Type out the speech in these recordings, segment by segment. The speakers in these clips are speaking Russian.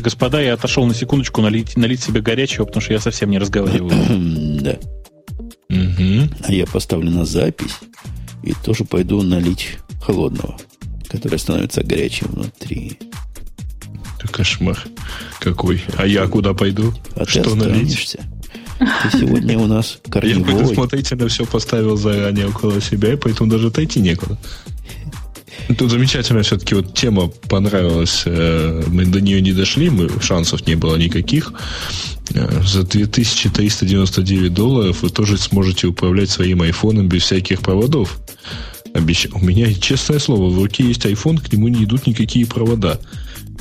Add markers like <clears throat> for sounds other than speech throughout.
извиняюсь, господа, я отошел на секундочку налить, налить себе горячего, потому что я совсем не разговариваю. <clears throat> да. А я поставлю на запись и тоже пойду налить холодного, который становится горячим внутри. Кошмар какой. А я куда пойду? А Что налить? Ты сегодня у нас корневой. Я предусмотрительно все поставил заранее около себя, и поэтому даже отойти некуда. Тут замечательная все-таки вот тема понравилась. Э, мы до нее не дошли, мы, шансов не было никаких. Э, за 2399 долларов вы тоже сможете управлять своим айфоном без всяких проводов. Обещаю. У меня, честное слово, в руке есть iPhone, к нему не идут никакие провода.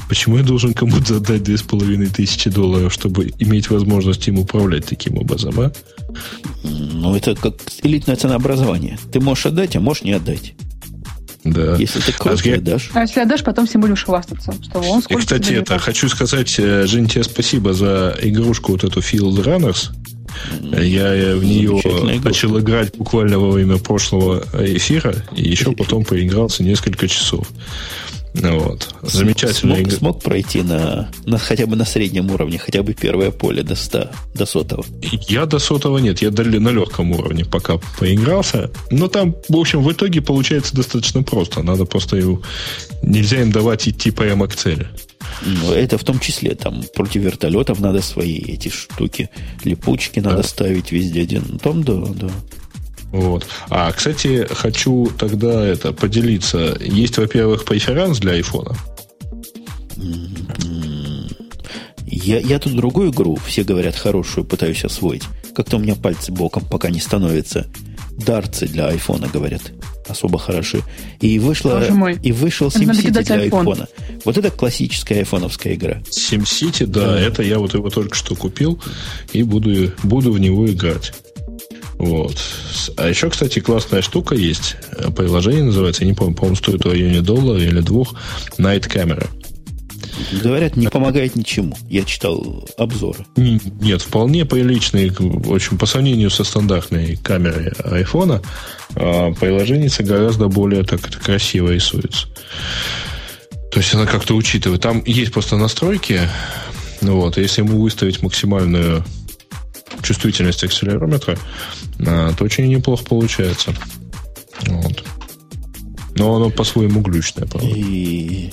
Почему я должен кому-то отдать 2500 долларов, чтобы иметь возможность им управлять таким образом, а? Ну, это как элитное ценообразование. Ты можешь отдать, а можешь не отдать. Да. Если ты круто а отдашь. А если отдашь, потом всем будешь хвастаться. Что он И, кстати, это, хочу сказать, э, Жень, тебе спасибо за игрушку вот эту Field Runners. Я в нее начал играть буквально во время прошлого эфира, и еще потом поигрался несколько часов. Вот. Замечательно. Смог, смог пройти на, на хотя бы на среднем уровне, хотя бы первое поле до 100, до сотого? Я до сотого нет, я на легком уровне пока поигрался. Но там, в общем, в итоге получается достаточно просто. Надо просто его... Нельзя им давать идти прямо к цели. Ну, это в том числе, там, против вертолетов надо свои эти штуки, липучки да. надо ставить везде один. Там, да, да. Вот. А, кстати, хочу тогда это поделиться. Есть, во-первых, преферанс для айфона. Я, я тут другую игру, все говорят, хорошую, пытаюсь освоить. Как-то у меня пальцы боком пока не становятся. Дарцы для айфона, говорят, особо хороши. И вышла, и вышел SimCity для айфона. Вот это классическая айфоновская игра. SimCity, да, да, это я вот его только что купил и буду, буду в него играть. Вот. А еще, кстати, классная штука есть. Приложение называется, я не помню, по-моему, стоит в районе доллара или двух. Night Camera. Говорят, не помогает ничему. Я читал обзоры. Нет, вполне приличный. В общем, по сравнению со стандартной камерой айфона, а, приложение гораздо более так красиво рисуется. То есть она как-то учитывает. Там есть просто настройки. Ну вот, если ему выставить максимальную чувствительность акселерометра, а, то очень неплохо получается. Вот. Но оно по-своему глючное, правда. И...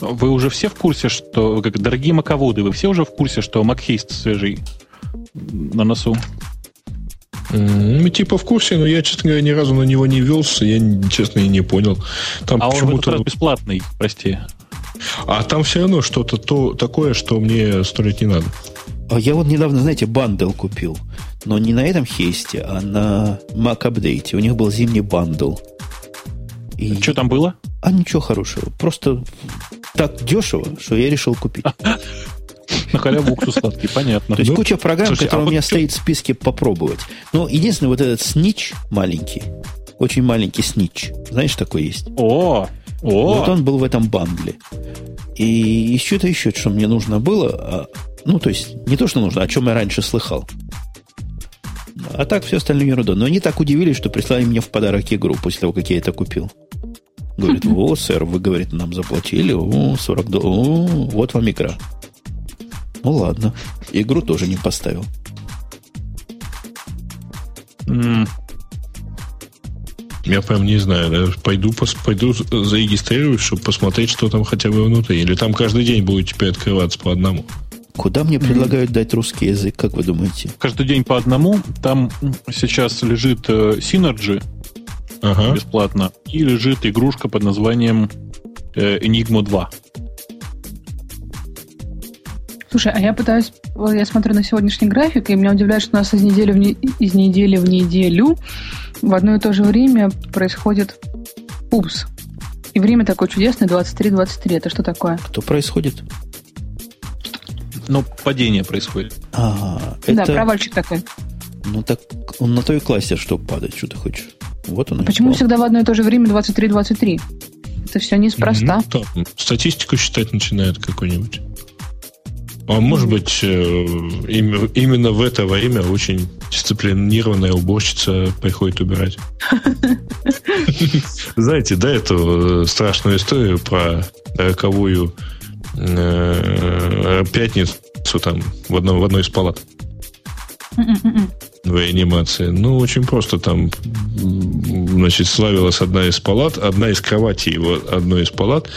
Вы уже все в курсе, что, как дорогие маководы, вы все уже в курсе, что Макхейст свежий на носу? Ну, типа в курсе, но я, честно говоря, ни разу на него не велся, я, честно, и не понял. Там а он в этот раз бесплатный, прости. А там все равно что-то то, такое, что мне строить не надо. А я вот недавно, знаете, бандл купил. Но не на этом хейсте, а на Mac Update. У них был зимний бандл. И... Что там было? А ничего хорошего. Просто так дешево, что я решил купить. <laughs> На халяву уксус сладкий, понятно. То есть куча программ, которые а у меня стоит в списке попробовать. Но единственное, вот этот снич маленький, очень маленький снич. Знаешь, такой есть? О! О! Вот он был в этом бандле. И еще-то еще, что мне нужно было, а ну, то есть, не то, что нужно, о чем я раньше слыхал. А так все остальное ерунда. Но они так удивились, что прислали мне в подарок игру после того, как я это купил. Говорит, о, сэр, вы, говорит, нам заплатили, о, 40 долларов, о, вот вам игра. Ну ладно, игру тоже не поставил. Mm. Я прям не знаю, да? пойду, пос, пойду зарегистрируюсь, чтобы посмотреть, что там хотя бы внутри. Или там каждый день будет теперь открываться по одному. Куда мне предлагают mm-hmm. дать русский язык, как вы думаете? Каждый день по одному. Там сейчас лежит э, Synergy ага. бесплатно. И лежит игрушка под названием э, Enigma 2. Слушай, а я пытаюсь, я смотрю на сегодняшний график, и меня удивляет, что у нас из недели в, не, из недели в неделю в одно и то же время происходит упс. И время такое чудесное, 23-23. Это что такое? Что происходит? Но падение происходит. Ага, это... Да, провальчик такой. Ну так он на той классе, что падать, что ты хочешь. Вот он. А почему упал. всегда в одно и то же время 23-23? Это все неспроста. Ну, там, статистику считать начинает какой-нибудь. А может быть, э, именно в это время очень дисциплинированная уборщица приходит убирать. <laughs> Знаете, да, эту страшную историю про роковую э, пятницу там в, одном, в одной из палат. В реанимации. Ну, очень просто. Там, значит, славилась одна из палат, одна из кроватей его одной из палат,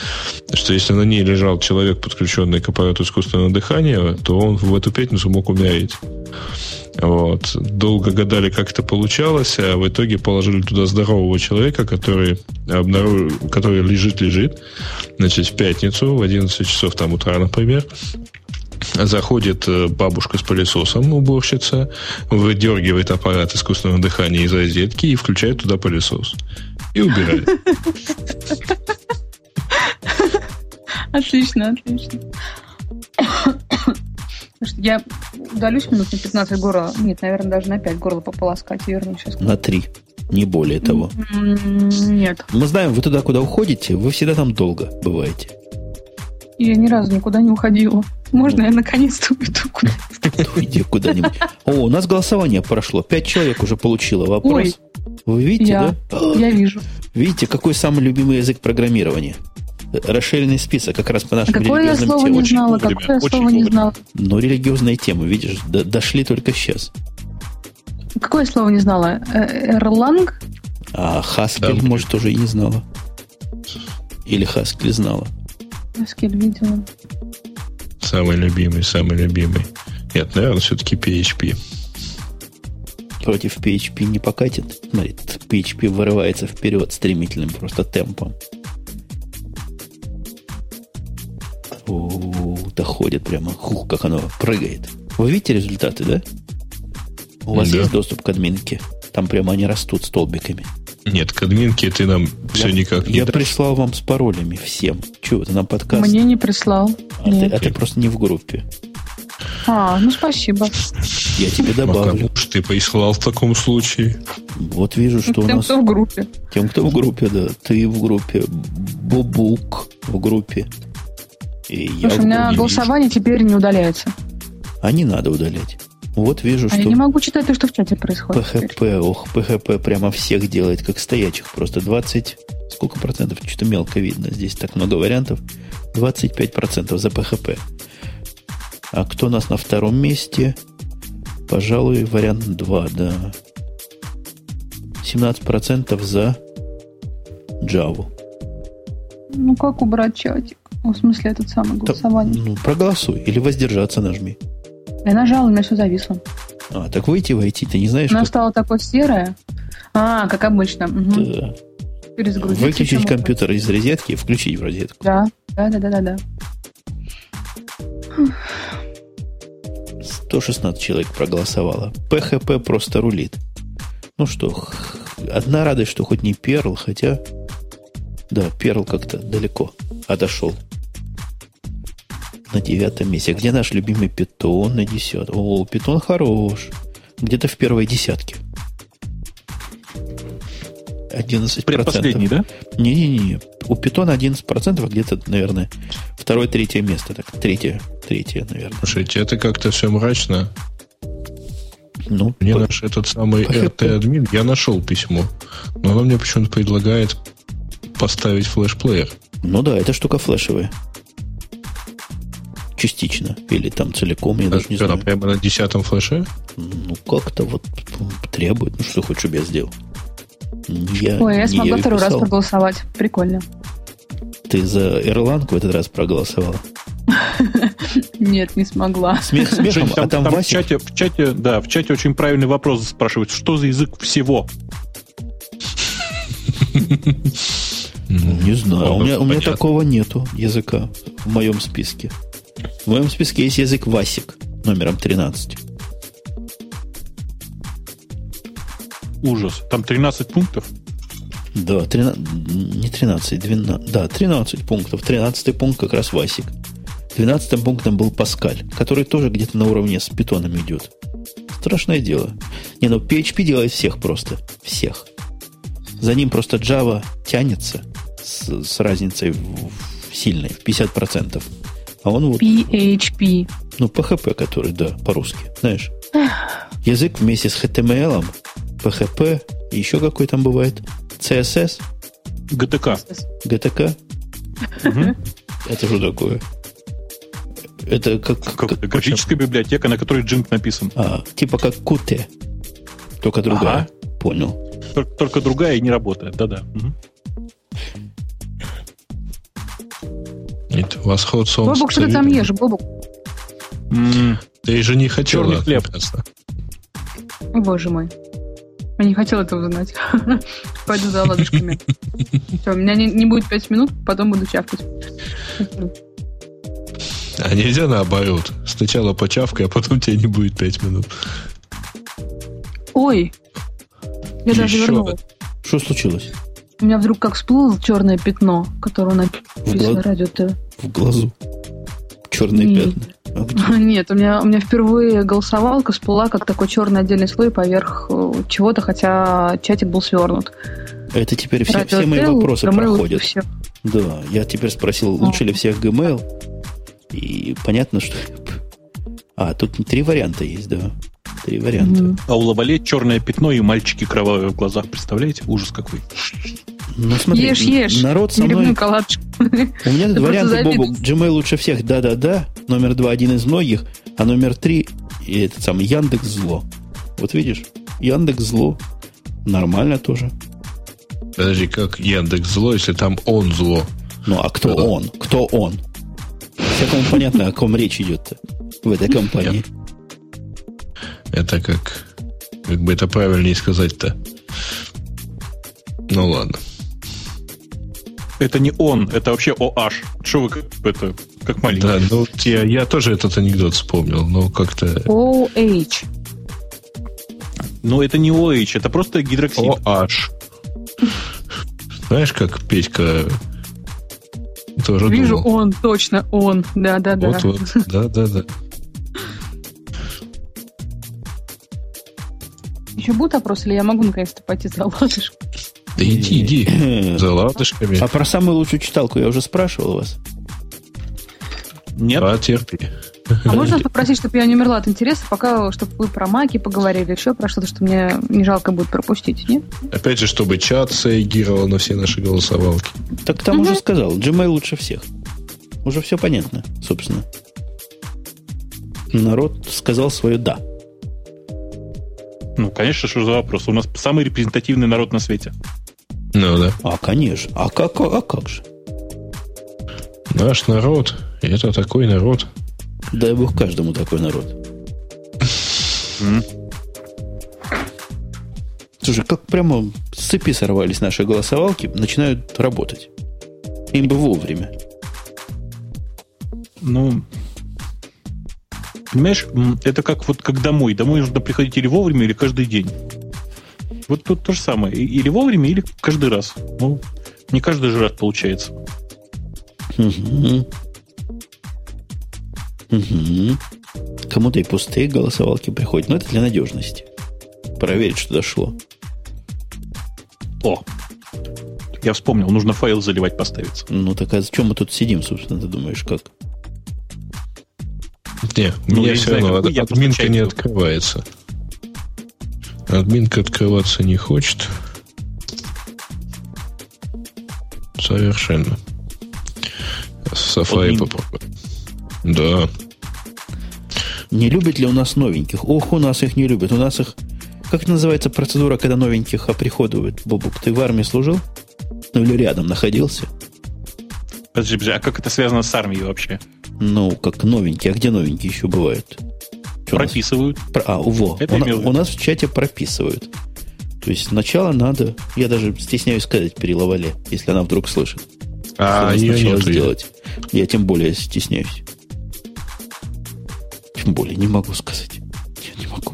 что если на ней лежал человек, подключенный к аппарату искусственного дыхания, то он в эту пятницу мог умереть. Вот. Долго гадали, как это получалось, а в итоге положили туда здорового человека, который, обнаруж... который лежит-лежит, значит, в пятницу, в 11 часов там утра, например, Заходит э, бабушка с пылесосом, уборщица, выдергивает аппарат искусственного дыхания из розетки и включает туда пылесос. И убирает. Отлично, отлично. Я удалюсь минут на 15 горло. Нет, наверное, даже на 5 горло пополоскать и вернусь сейчас. На 3. Не более того. Нет. Мы знаем, вы туда, куда уходите, вы всегда там долго бываете. Я ни разу никуда не уходила. Можно я наконец-то уйду куда-нибудь? Уйди куда-нибудь. О, у нас голосование прошло. Пять человек уже получило вопрос. Ой, Вы видите, я, да? Я вижу. Видите, какой самый любимый язык программирования? Расширенный список, как раз по нашим какое религиозным темам. Какое я слово не знала, какое я слово не знала. Но религиозные темы, видишь, до, дошли только сейчас. Какое слово не знала? Эрланг? А Хаскель, да. может, тоже и не знала. Или Хаскель знала. Хаскель видела. Самый любимый, самый любимый. Нет, наверное, все-таки PHP. Против PHP не покатит. Смотри, PHP вырывается вперед стремительным просто темпом. О, доходит прямо. Хух, как оно прыгает. Вы видите результаты, да? У вас да. есть доступ к админке? Там прямо они растут столбиками. Нет, к админке ты нам все никак не Я дашь. прислал вам с паролями всем. Чего ты нам подкаст? Мне не прислал. А, ты, а ты просто не в группе. А, ну спасибо. Я тебе добавлю. А кому же ты прислал в таком случае? Вот вижу, что Тем, у нас... кто в группе. Тем, кто в группе, да. Ты в группе. Бубук в группе. И Слушай, я у меня голосование вижу. теперь не удаляется. А не надо удалять. Вот вижу, а что... я не могу читать то, что в чате происходит. Теперь. ох, PHP прямо всех делает, как стоячих. Просто 20... Сколько процентов? Что-то мелко видно. Здесь так много вариантов. 25 процентов за PHP. А кто у нас на втором месте? Пожалуй, вариант 2, да. 17 процентов за Java. Ну, как убрать чатик? В смысле, этот самый голосование? ну, проголосуй или воздержаться нажми. Я нажала, у меня все зависло. А, так выйти, войти, ты не знаешь, Она как... стала такой серая. А, как обычно. Угу. Да. Выключить компьютер из розетки и включить в розетку. Да, да, да, да, да, да. 116 человек проголосовало. PHP просто рулит. Ну что, одна радость, что хоть не Perl, хотя... Да, Perl как-то далеко отошел на девятом месте. Где наш любимый питон на десятом? О, питон хорош. Где-то в первой десятке. 11%. Предпоследний, да? Не-не-не. У питона 11%, а где-то, наверное, второе-третье место. Так, третье, третье, наверное. Слушайте, это как-то все мрачно. Ну, мне по... наш этот самый RT-админ, я нашел письмо, но оно мне почему-то предлагает поставить флеш-плеер. Ну да, эта штука флешевая частично. Или там целиком, я а даже не знаю. прямо на десятом флеше? Ну, как-то вот требует. Ну, что хочешь, чтобы я сделал? Я, Ой, я смогла второй раз проголосовать. Прикольно. Ты за Ирландку в этот раз проголосовала? <laughs> Нет, не смогла. Смех смехом, а там, там в, чате, в чате, да, в чате очень правильный вопрос спрашивают. Что за язык всего? Не знаю. У меня, у меня такого нету языка в моем списке. В моем списке есть язык Васик номером 13. Ужас. Там 13 пунктов? Да, 13, не 13, 12, да, 13 пунктов. 13 пункт как раз Васик. 12 пунктом был Паскаль, который тоже где-то на уровне с питоном идет. Страшное дело. Не, ну PHP делает всех просто. Всех. За ним просто Java тянется с, с разницей в, в сильной, в 50%. А он вот... PHP. Ну, PHP, который, да, по-русски. Знаешь, язык вместе с HTML, PHP, еще какой там бывает? CSS? GTK. GTK? Это что такое? Это как... графическая библиотека, на которой Jink написан. А, типа как Qt, только другая. Понял. Только другая и не работает, да-да. Нет, восход солнца. Бобук, что ты там ешь, Бобук? м ты же не хотел. Черный хлеб. О, боже мой. Я не хотел этого знать. <laughs> Пойду за ладушками. <laughs> Все, у меня не, не будет пять минут, потом буду чавкать. А нельзя наоборот. Сначала почавкай, а потом тебе не будет пять минут. Ой, я Еще даже вернула. Что случилось? У меня вдруг как всплыло черное пятно, которое написано гла... радио Т. В глазу. Черные Нет. пятна. А <laughs> Нет, у меня, у меня впервые голосовалка всплыла как такой черный отдельный слой поверх э, чего-то, хотя чатик был свернут. Это теперь все, все мои вопросы проходят. Все. Да, я теперь спросил, лучше ли всех Gmail, и понятно, что... А, тут три варианта есть, да. Три варианта. Mm-hmm. А у Лавале черное пятно и мальчики кровавые в глазах. Представляете? Ужас какой. Ну, смотри, ешь, ешь. народ со мной... У меня тут варианты, Бобу. Gmail лучше всех, да-да-да. Номер два один из многих. А номер три, и этот самый Яндекс зло. Вот видишь, Яндекс зло. Нормально тоже. Подожди, как Яндекс зло, если там он зло? Ну, а кто ну, он? Кто он? Всякому понятно, о ком речь идет в этой компании. Это как... Как бы это правильнее сказать-то? Ну ладно. Это не он, это вообще OH. Что вы это как маленький? Да, ну я, я тоже этот анекдот вспомнил, но как-то... OH. Ну, это не OH, это просто гидроксид. OH. Знаешь, как Петька тоже Вижу, думал. он, точно, он. Да-да-да. Вот, вот, да-да-да. Еще будут опросы, или я могу наконец-то пойти за ладышкой? Да иди, иди. За ладышками. А про самую лучшую читалку я уже спрашивал вас. Нет. Потерпи. А можно попросить, чтобы я не умерла от интереса, пока, чтобы вы про маки поговорили, еще про что-то, что мне не жалко будет пропустить, нет? Опять же, чтобы чат среагировал на все наши голосовалки. Так там угу. уже сказал, Gmail лучше всех. Уже все понятно, собственно. Народ сказал свое «да». Ну, конечно, что за вопрос? У нас самый репрезентативный народ на свете. Ну да. А, конечно. А как, а как же? Наш народ, это такой народ. Дай бог каждому такой народ. Слушай, как прямо с цепи сорвались наши голосовалки, начинают работать. Им бы вовремя. Ну, понимаешь, это как вот как домой. Домой нужно приходить или вовремя, или каждый день. Вот тут то же самое. Или вовремя, или каждый раз. Ну, не каждый же раз получается. Угу. Угу. Кому-то и пустые голосовалки приходят. Но это для надежности. Проверить, что дошло. О, я вспомнил, нужно файл заливать, поставить. Ну так а зачем мы тут сидим, собственно, ты думаешь, как? Не, у ну, меня все равно админка не открывается. Админка открываться не хочет. Совершенно. Safari попробуем. Да. Не любят ли у нас новеньких? Ох, у нас их не любят. У нас их... Как называется процедура, когда новеньких оприходуют? Бобук, ты в армии служил? Ну или рядом находился? Подожди, подожди, а как это связано с армией вообще? Ну, как новенькие. А где новенькие еще бывают? Что прописывают. Про, а, во. Это у, у нас в чате прописывают. То есть сначала надо, я даже стесняюсь сказать при Лавале, если она вдруг слышит. А, ее сначала сделать. Я тем более стесняюсь. Тем более не могу сказать. Я не могу.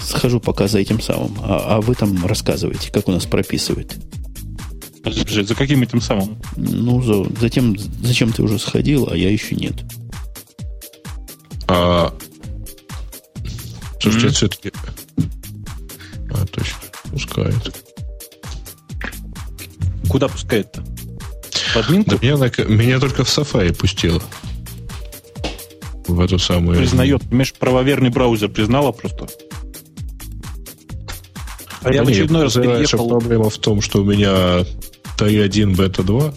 Схожу пока за этим самым. А, а вы там рассказываете, как у нас прописывают. За каким этим самым? Ну, за, за тем, зачем ты уже сходил, а я еще нет. А... Слушайте, mm-hmm. все-таки... А, точно. Пускает. Куда пускает-то? Подминку? Да меня, меня только в Safari пустило. В эту самую... Признает. Понимаешь, правоверный браузер признала просто. А я в очередной раз переехал... проблема в том, что у меня 3.1 бета 2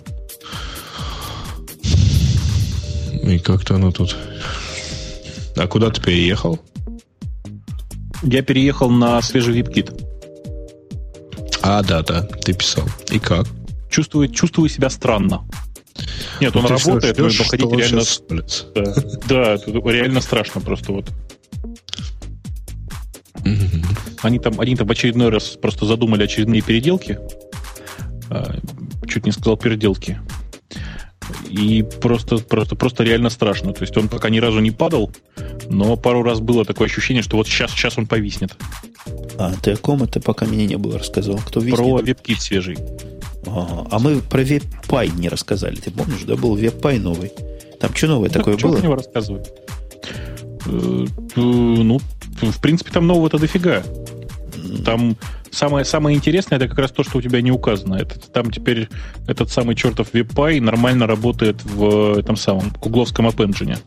И как-то оно тут... А куда ты переехал? Я переехал на свежий WebKit. А, да, да, ты писал. И как? Чувствую, чувствую себя странно. Нет, он ну, работает, но ходить реально... Да, да, реально страшно просто вот. Они там, они там в очередной раз просто задумали очередные переделки. А, чуть не сказал переделки. И просто, просто, просто реально страшно. То есть он пока ни разу не падал, но пару раз было такое ощущение, что вот сейчас, сейчас он повиснет. А, ты о ком это пока меня не было рассказал? Кто виснет? Про WebKit свежий. Ага. А мы про WebPy не рассказали. Ты помнишь, да? Был WebPy новый. Там что новое ну, такое было? Него рассказывать? Э, ну, в принципе, там нового-то дофига. Там самое, самое интересное, это как раз то, что у тебя не указано. Это, там теперь этот самый чертов WebPy нормально работает в этом самом гугловском App Engine.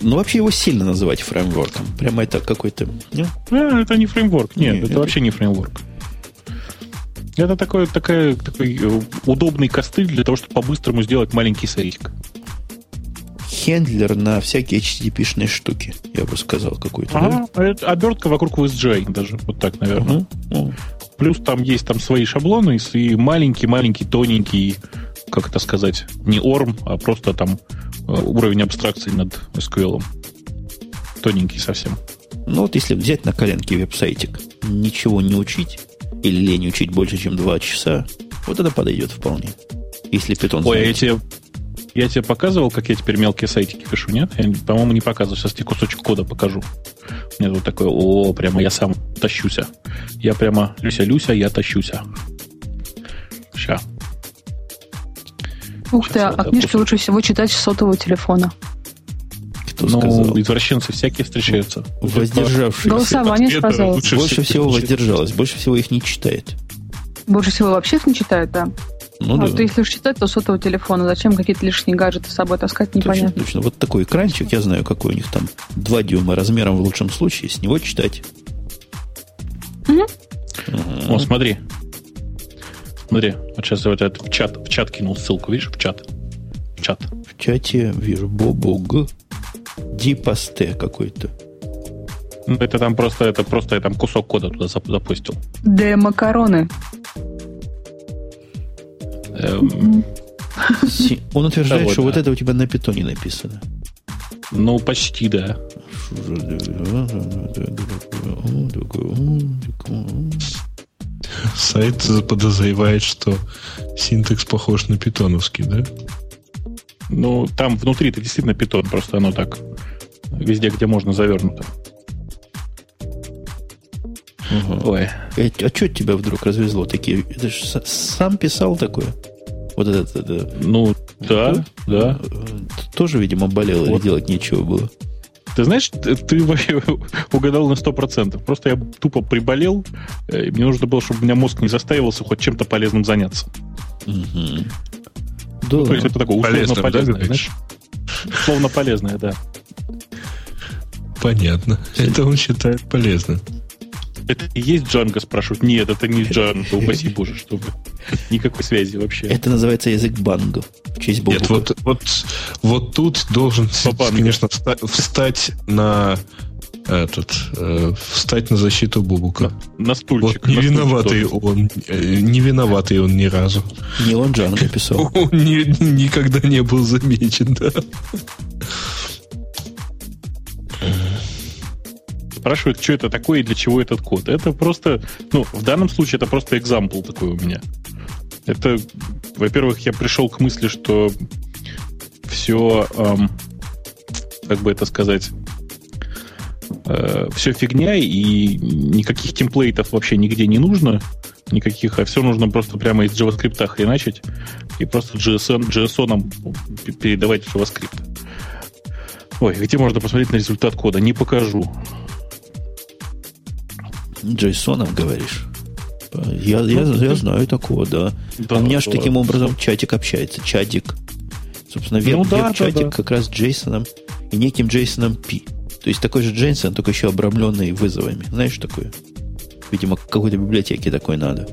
Ну, вообще его сильно называть фреймворком. Прямо это какой-то... Ну? А, это не фреймворк. Нет, нет это, это вообще не фреймворк. Это такой, такой, такой э, удобный костыль для того, чтобы по-быстрому сделать маленький сайтик хендлер на всякие HTTP-шные штуки, я бы сказал, какой-то. Ага, да? обертка вокруг VSGI даже, вот так, наверное. Uh-huh. Плюс там есть там свои шаблоны и маленький-маленький, тоненький, как это сказать, не ORM, а просто там э, уровень абстракции над SQL. Тоненький совсем. Ну вот если взять на коленке веб-сайтик, ничего не учить, или лень учить больше, чем два часа, вот это подойдет вполне. Если питон Ой, знаете. я тебе я тебе показывал, как я теперь мелкие сайтики пишу, нет? Я, по-моему, не показывал. Сейчас тебе кусочек кода покажу. У меня тут такое, о, прямо я сам тащуся. Я прямо, Люся, Люся, я тащуся. Сейчас. Ух ты, а книжки лучше всего читать с сотового телефона. Кто ну, сказал? извращенцы всякие встречаются. Воздержавшиеся. Голосование сказал. Больше всего воздержалось, больше всего их не читает. Больше всего вообще их не читает, да. Ну, а да. ты если уж читать, то сотового телефона. Зачем какие-то лишние гаджеты с собой таскать, непонятно. Точно, точно. Вот такой экранчик, я знаю, какой у них там. Два дюйма размером в лучшем случае. С него читать. Угу. О, смотри. Смотри, вот сейчас вот этот в чат, в чат кинул ссылку, видишь, в чат. В чат. В чате вижу Бобог. Дипасте какой-то. Ну, это там просто, это просто я там кусок кода туда запустил. Д-макароны. Эм... Он утверждает, что вот это у тебя на питоне написано. Ну, почти, да. Сайт подозревает, что синтекс похож на питоновский, да? Ну, там внутри это действительно питон, просто оно так везде, где можно, завернуто. Угу. Ой. А, а что тебя вдруг развезло такие? Ты же сам писал такое? Вот это, это. Ну, да, да. Тоже, видимо, болел вот. или делать нечего было. Ты знаешь, ты вообще <laughs> угадал на 100%. Просто я тупо приболел, и мне нужно было, чтобы у меня мозг не заставился хоть чем-то полезным заняться. Угу. Да. Ну, то есть это такое условно Полезным, полезное, да, знаешь? Условно полезное, да. Понятно. Это он считает полезным. Это и есть Джанго, спрашивают. Нет, это не <laughs> Джанго, упаси боже, чтобы. <laughs> Никакой связи вообще. Это называется язык банго. В честь Нет, вот, вот, вот тут должен, конечно, встать на этот э, встать на защиту Бубука. На, на стульчик. Вот не на виноватый он, э, не виноватый он ни разу. Не он Джанго писал. <laughs> Он ни, никогда не был замечен, да. спрашивают, что это такое и для чего этот код. Это просто, ну, в данном случае это просто экзампл такой у меня. Это, во-первых, я пришел к мысли, что все, эм, как бы это сказать, э, все фигня, и никаких темплейтов вообще нигде не нужно, никаких, а все нужно просто прямо из JavaScript хреначить и просто JSON, JSON передавать JavaScript. Ой, где можно посмотреть на результат кода? Не покажу. Джейсоном говоришь? Я, я, я знаю такого, да. да У меня же таким образом чатик общается. Чатик. Собственно, веб, ну, да, веб-чатик да, да. как раз с Джейсоном и неким Джейсоном Пи. То есть такой же Джейсон, только еще обрамленный вызовами. Знаешь такое? Видимо, какой-то библиотеке такой надо.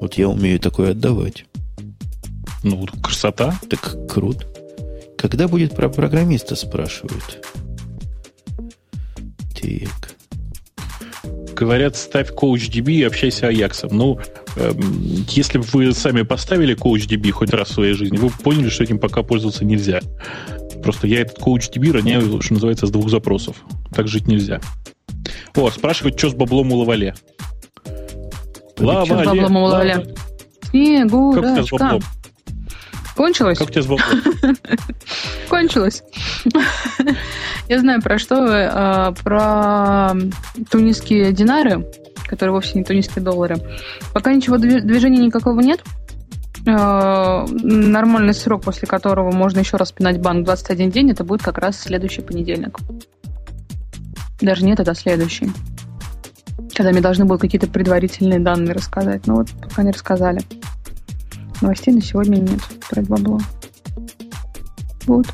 Вот я умею такое отдавать. Ну, красота. Так круто. Когда будет про программиста, спрашивают. Так. Говорят, ставь CoachDB и общайся Аяксом. Ну, эм, если бы вы сами поставили CoachDB хоть раз в своей жизни, вы бы поняли, что этим пока пользоваться нельзя. Просто я этот CoachDB роняю, что называется, с двух запросов. Так жить нельзя. О, спрашивают, что с баблом у Лавале. Что с баблом у Лавале? Снегурочка. Как с баблом? <laughs> Кончилось. Я знаю про что вы. А, про тунисские динары, которые вовсе не тунисские доллары. Пока ничего движения никакого нет. А, нормальный срок, после которого можно еще раз пинать банк 21 день, это будет как раз следующий понедельник. Даже нет, это следующий. Когда мне должны будут какие-то предварительные данные рассказать. Ну вот, пока не рассказали. Новостей на сегодня нет про бабло. Вот.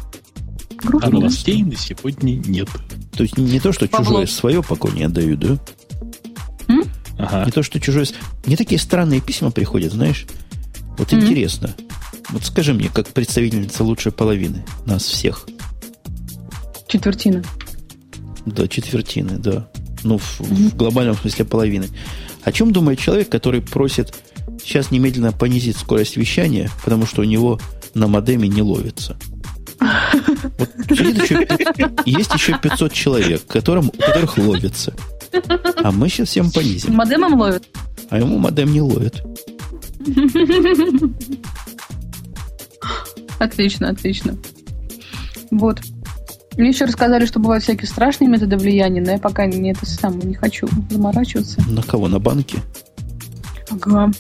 Грустно. А новостей на сегодня нет. То есть не то, что Бабло. чужое свое пока не отдают, да? М? Ага. Не то, что чужое... Не такие странные письма приходят, знаешь? Вот mm интересно. Вот скажи мне, как представительница лучшей половины нас всех. Четвертина. Да, четвертины, да. Ну, в, в глобальном смысле половины. О чем думает человек, который просит сейчас немедленно понизить скорость вещания, потому что у него на модеме не ловится? Вот еще, есть еще 500 человек, которым, у которых ловится. А мы сейчас всем понизим. Модемом ловит? А ему модем не ловит. Отлично, отлично. Вот. Мне еще рассказали, что бывают всякие страшные методы влияния, но я пока не это сам не хочу заморачиваться. На кого? На банки? Ага.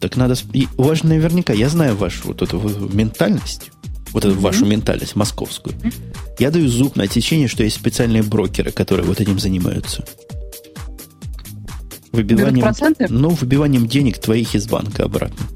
Так надо... И у вас же наверняка, я знаю вашу вот эту ментальность, вот эту mm-hmm. вашу ментальность московскую. Mm-hmm. Я даю зуб на течение, что есть специальные брокеры, которые вот этим занимаются. Выбиванием, ну, выбиванием денег твоих из банка обратно.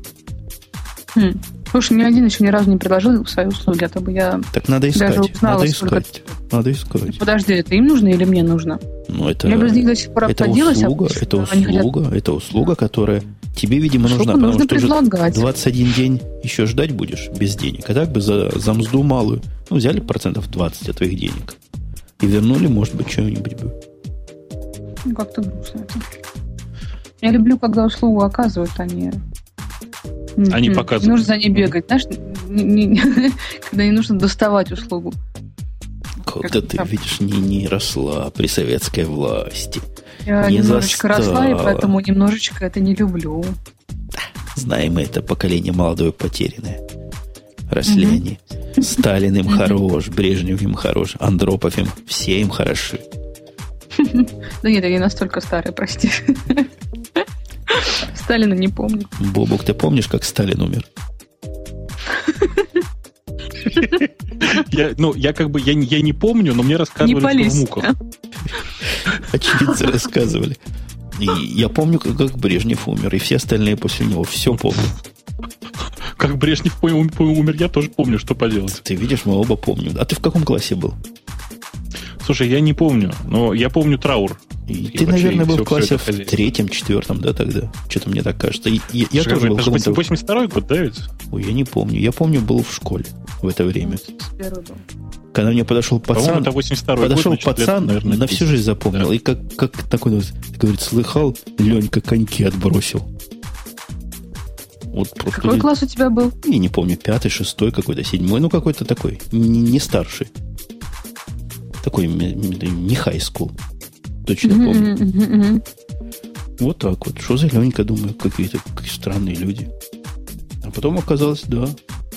Хм. Слушай, ни один еще ни разу не предложил свои услуги, а то бы я Так надо искать. Даже узнала, надо искать. Надо искать. Подожди, это им нужно или мне нужно? Ну, это, я без них до сих пор это услуга, а это услуга, это услуга, которая тебе, видимо, нужна, потому нужно что предлагать. 21 день еще ждать будешь без денег. А так бы за, за мзду малую, ну, взяли процентов 20 от твоих денег и вернули, может быть, что-нибудь бы. Ну, как-то грустно это. Я люблю, когда услугу оказывают, а не они mm-hmm. показывают. нужно за ней бегать, знаешь, не, не, <laughs> когда не нужно доставать услугу. Когда ты, там. видишь, не, не росла при советской власти. Я не немножечко застала. росла, и поэтому немножечко это не люблю. Знаем мы, это поколение молодое потерянное. Росли mm-hmm. они. Сталин им хорош, Брежнев им хорош, Андропов им, все им хороши. <laughs> Да нет, не настолько старая, прости. <laughs> Сталина не помню. Бобук, ты помнишь, как Сталин умер? <laughs> Я, ну, я как бы, я, я не помню, но мне рассказывали, не полезь, что в муках. Очевидцы рассказывали. И я помню, как, как Брежнев умер, и все остальные после него все помнят. Как Брежнев умер, я тоже помню, что поделать. Ты видишь, мы оба помним. А ты в каком классе был? Слушай, я не помню, но я помню траур. И, ты, наверное, был в классе в третьем, четвертом, да, тогда? Что-то мне так кажется. И, я, я тоже был в каком-то... 82 год, да, ведь? Ой, я не помню. Я помню, был в школе в это время. Когда мне подошел пацан, это 82 подошел год, пацан, лет, наверное, на всю жизнь запомнил. Да. И как, как такой, говорит, слыхал, Ленька коньки отбросил. Вот просто Какой класс у тебя был? Я не помню, пятый, шестой какой-то, седьмой, ну какой-то такой, не, не старший. Такой не high school. Точно помню. Mm-hmm, Вот так вот. Что за Ленька, думаю, какие-то какие странные люди. А потом оказалось, да,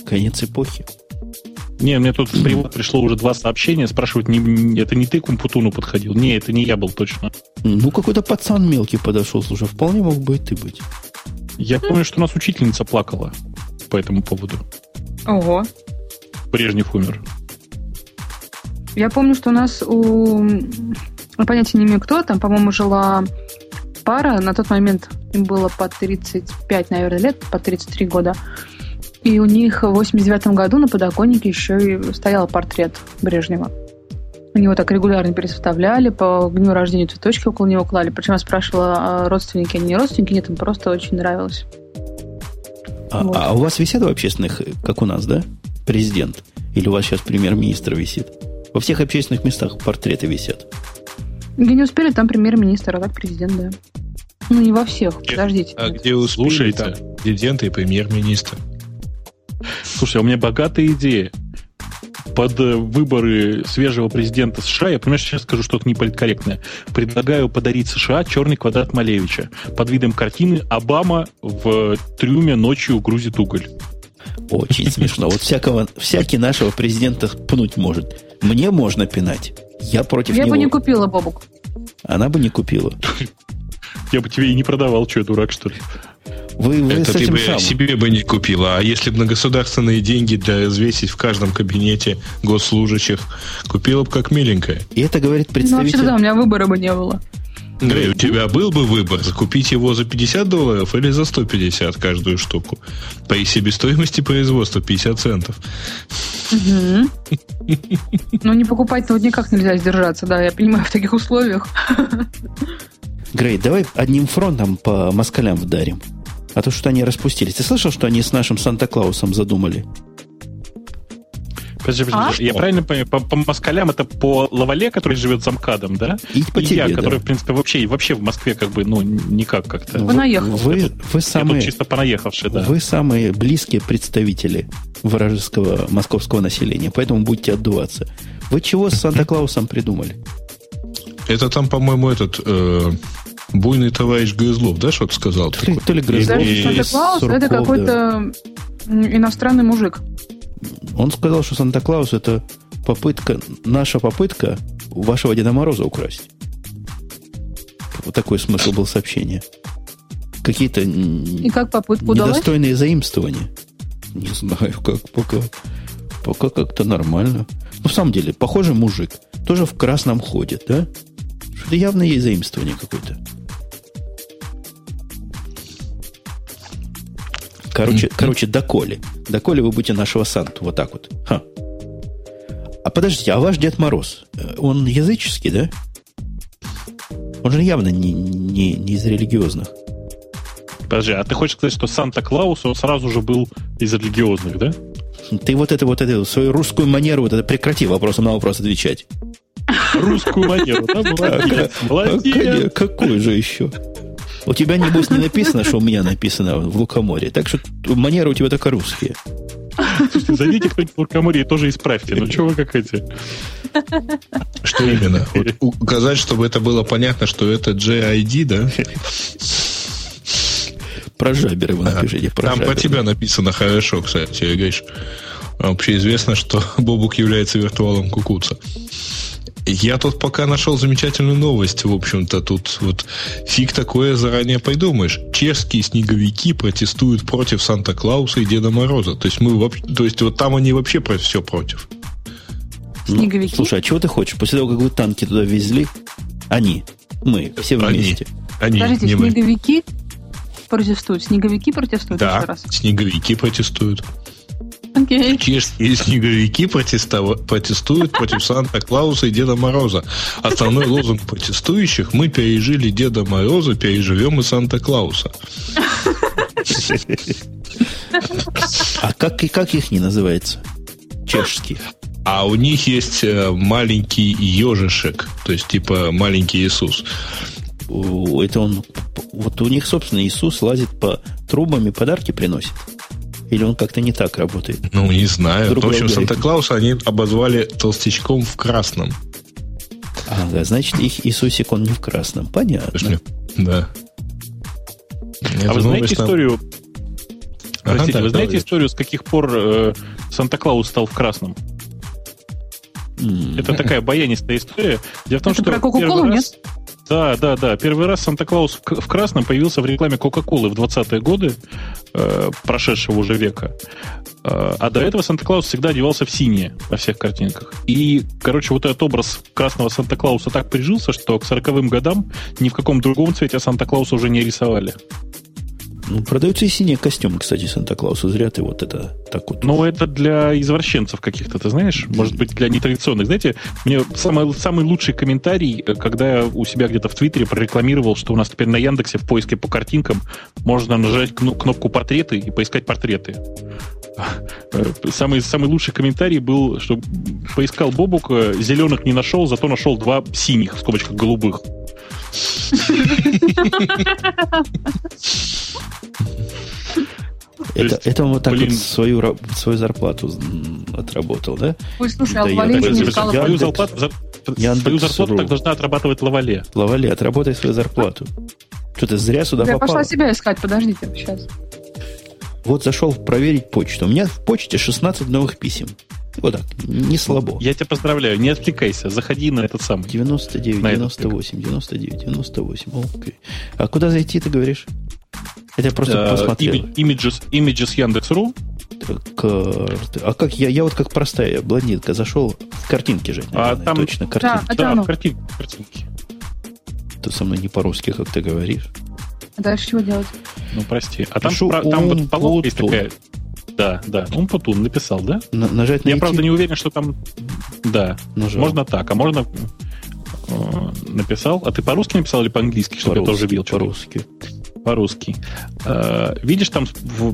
конец эпохи. Не, мне тут в привод пришло уже два сообщения, спрашивают, не, это не ты к Умпутуну подходил? Не, это не я был точно. Ну, какой-то пацан мелкий подошел, слушай, вполне мог бы и ты быть. Я помню, что у нас учительница плакала по этому поводу. Ого. Брежнев умер. Я помню, что у нас у... Понятия не имею, кто там, по-моему, жила пара. На тот момент им было по 35, наверное, лет, по 33 года. И у них в 89 году на подоконнике еще и стоял портрет Брежнева. У него так регулярно переставляли, по дню рождения цветочки около него клали. Причем я спрашивала, а родственники, они не родственники, нет, им просто очень нравилось. А, вот. а у вас висят в общественных, как у нас, да? Президент? Или у вас сейчас премьер-министр висит? Во всех общественных местах портреты висят. Где не успели, там премьер-министр, а так президент, да. Ну, не во всех, подождите. А где успели, Слушайте. там президент и премьер-министр. Слушай, а у меня богатая идея. Под э, выборы свежего президента США, я, понимаешь, сейчас скажу что-то неполиткорректное, предлагаю подарить США черный квадрат Малевича под видом картины «Обама в трюме ночью грузит уголь». Очень смешно. Вот всякого, всякий нашего президента пнуть может. Мне можно пинать. Я против Я него. бы не купила, Бобук. Она бы не купила. Я бы тебе и не продавал, что, дурак, что ли? Вы, вы Это ты бы самым. себе бы не купила. А если бы на государственные деньги для развесить в каждом кабинете госслужащих, купила бы как миленькая. И это говорит представитель... Ну, вообще да, у меня выбора бы не было. Грей, у тебя был бы выбор, закупить его за 50 долларов или за 150 каждую штуку. По себестоимости производства 50 центов. Ну, не покупать-то вот никак нельзя сдержаться, да, я понимаю, в таких условиях. Грей, давай одним фронтом по москалям вдарим. А то, что они распустились. Ты слышал, что они с нашим Санта-Клаусом задумали? Подожди, подожди, а? я правильно понимаю, по, по москалям это по Лавале, который живет за МКАДом, да? И по и тебе, я, да. который, в принципе, вообще, вообще в Москве как бы, ну, никак как-то. Вы, наехали. Вы, вы самые, чисто понаехавшие, да. Вы самые близкие представители вражеского московского населения, поэтому будете отдуваться. Вы чего с Санта-Клаусом придумали? Это там, по-моему, этот... Э буйный товарищ Грызлов, да, что-то сказал? То ли, то ли Грызлов. Санта-Клаус это какой-то да. иностранный мужик. Он сказал, что Санта-Клаус это попытка, наша попытка вашего Деда Мороза украсть. Вот такой смысл был сообщения. Какие-то И как попытку недостойные удалось? заимствования. Не знаю, как пока. Пока как-то нормально. Ну, в самом деле, похоже, мужик. Тоже в красном ходит, да? Что-то явно есть заимствование какое-то. Короче, mm-hmm. короче, доколе. Доколе вы будете нашего Санту. Вот так вот. Ха. А подождите, а ваш Дед Мороз, э, он языческий, да? Он же явно не, не, не из религиозных. Подожди, а ты хочешь сказать, что Санта-Клаус, он сразу же был из религиозных, да? Ты вот это вот эту свою русскую манеру вот это прекрати вопросом на вопрос отвечать. Русскую манеру, да? Молодец, молодец. Какую же еще? У тебя, небось, не написано, что у меня написано в Лукоморье. Так что манеры у тебя только русские. Слушайте, зайдите кто-нибудь в Лукоморье и тоже исправьте. Ну, что вы как эти? Что именно? Вот указать, чтобы это было понятно, что это JID, да? Про жабер его напишите. Про Там по тебя написано хорошо, кстати, говоришь. Вообще известно, что Бобук является виртуалом кукуца. Я тут пока нашел замечательную новость, в общем-то, тут вот фиг такое заранее придумаешь. Чешские снеговики протестуют против Санта-Клауса и Деда Мороза. То есть мы то есть вот там они вообще про все против. Снеговики? Ну, слушай, а чего ты хочешь? После того, как вы танки туда везли, они, мы, все вместе. Они, Подождите, не снеговики мы. протестуют? Снеговики протестуют да, еще раз? снеговики протестуют. Okay. Чешские снеговики протестуют против Санта-Клауса и Деда Мороза. Основной лозунг протестующих «Мы пережили Деда Мороза, переживем и Санта-Клауса». А как, как их не называется? Чешские. А у них есть э, маленький ежишек, то есть типа маленький Иисус. Это он, вот у них, собственно, Иисус лазит по трубам и подарки приносит. Или он как-то не так работает? Ну, не знаю. Другой в общем, Санта-Клауса они обозвали толстячком в красном. Ага, значит, их Иисусик, он не в красном. Понятно. Пошли. Да. а вы знаете историю... Ага, Простите, да, вы знаете да, историю, с каких пор э, Санта-Клаус стал в красном? Mm. Это такая <laughs> баянистая история. Дело в том, Это что про Кока-Колу, нет? Да, да, да. Первый раз Санта-Клаус в красном появился в рекламе Кока-Колы в 20-е годы э, прошедшего уже века. Э, а до этого Санта-Клаус всегда одевался в синее во всех картинках. И, короче, вот этот образ красного Санта-Клауса так прижился, что к 40-м годам ни в каком другом цвете Санта-Клауса уже не рисовали. Ну, продаются и синие костюмы, кстати, Санта-Клауса. Зря ты вот это так вот. Ну, это для извращенцев каких-то, ты знаешь? Может быть, для нетрадиционных. Знаете, мне самый, самый лучший комментарий, э, когда я у себя где-то в Твиттере прорекламировал, что у нас теперь на Яндексе в поиске по картинкам можно нажать кнопку портреты и поискать портреты. Э, самый, самый лучший комментарий был, что поискал Бобук, зеленых не нашел, зато нашел два синих, в скобочках голубых. Это, это он вот так блин, вот свою, свою зарплату отработал, да? Ой, слушай, а Лавале не искал свою зарплату, за, свою зарплату так должна отрабатывать Лавале. Лавале, отработай свою зарплату. Что ты зря сюда Я попал? пошла себя искать, подождите, сейчас. Вот зашел проверить почту. У меня в почте 16 новых писем. Вот так, не слабо. Я тебя поздравляю, не отвлекайся, заходи на этот самый. 99, на 98, 99, 98, окей. А куда зайти, ты говоришь? Это я просто uh, посмотрел. Images, images Яндекс.ру. Карты. А как я, я вот как простая блондинка зашел в картинки же. Наверное, а там точно картинки. Да, да в картин, картинки. Ты со мной не по-русски, как ты говоришь. А дальше чего делать? Ну, прости. А там, про, там вот полоска есть такая. Да, да. Он Путун написал, да? На, нажать на Я, правда, не уверен, что там... Да. Нажал. Можно так, а можно... Э, написал. А ты по-русски написал или по-английски, чтобы я тоже видел? По-русски. По-русски. Э, видишь, там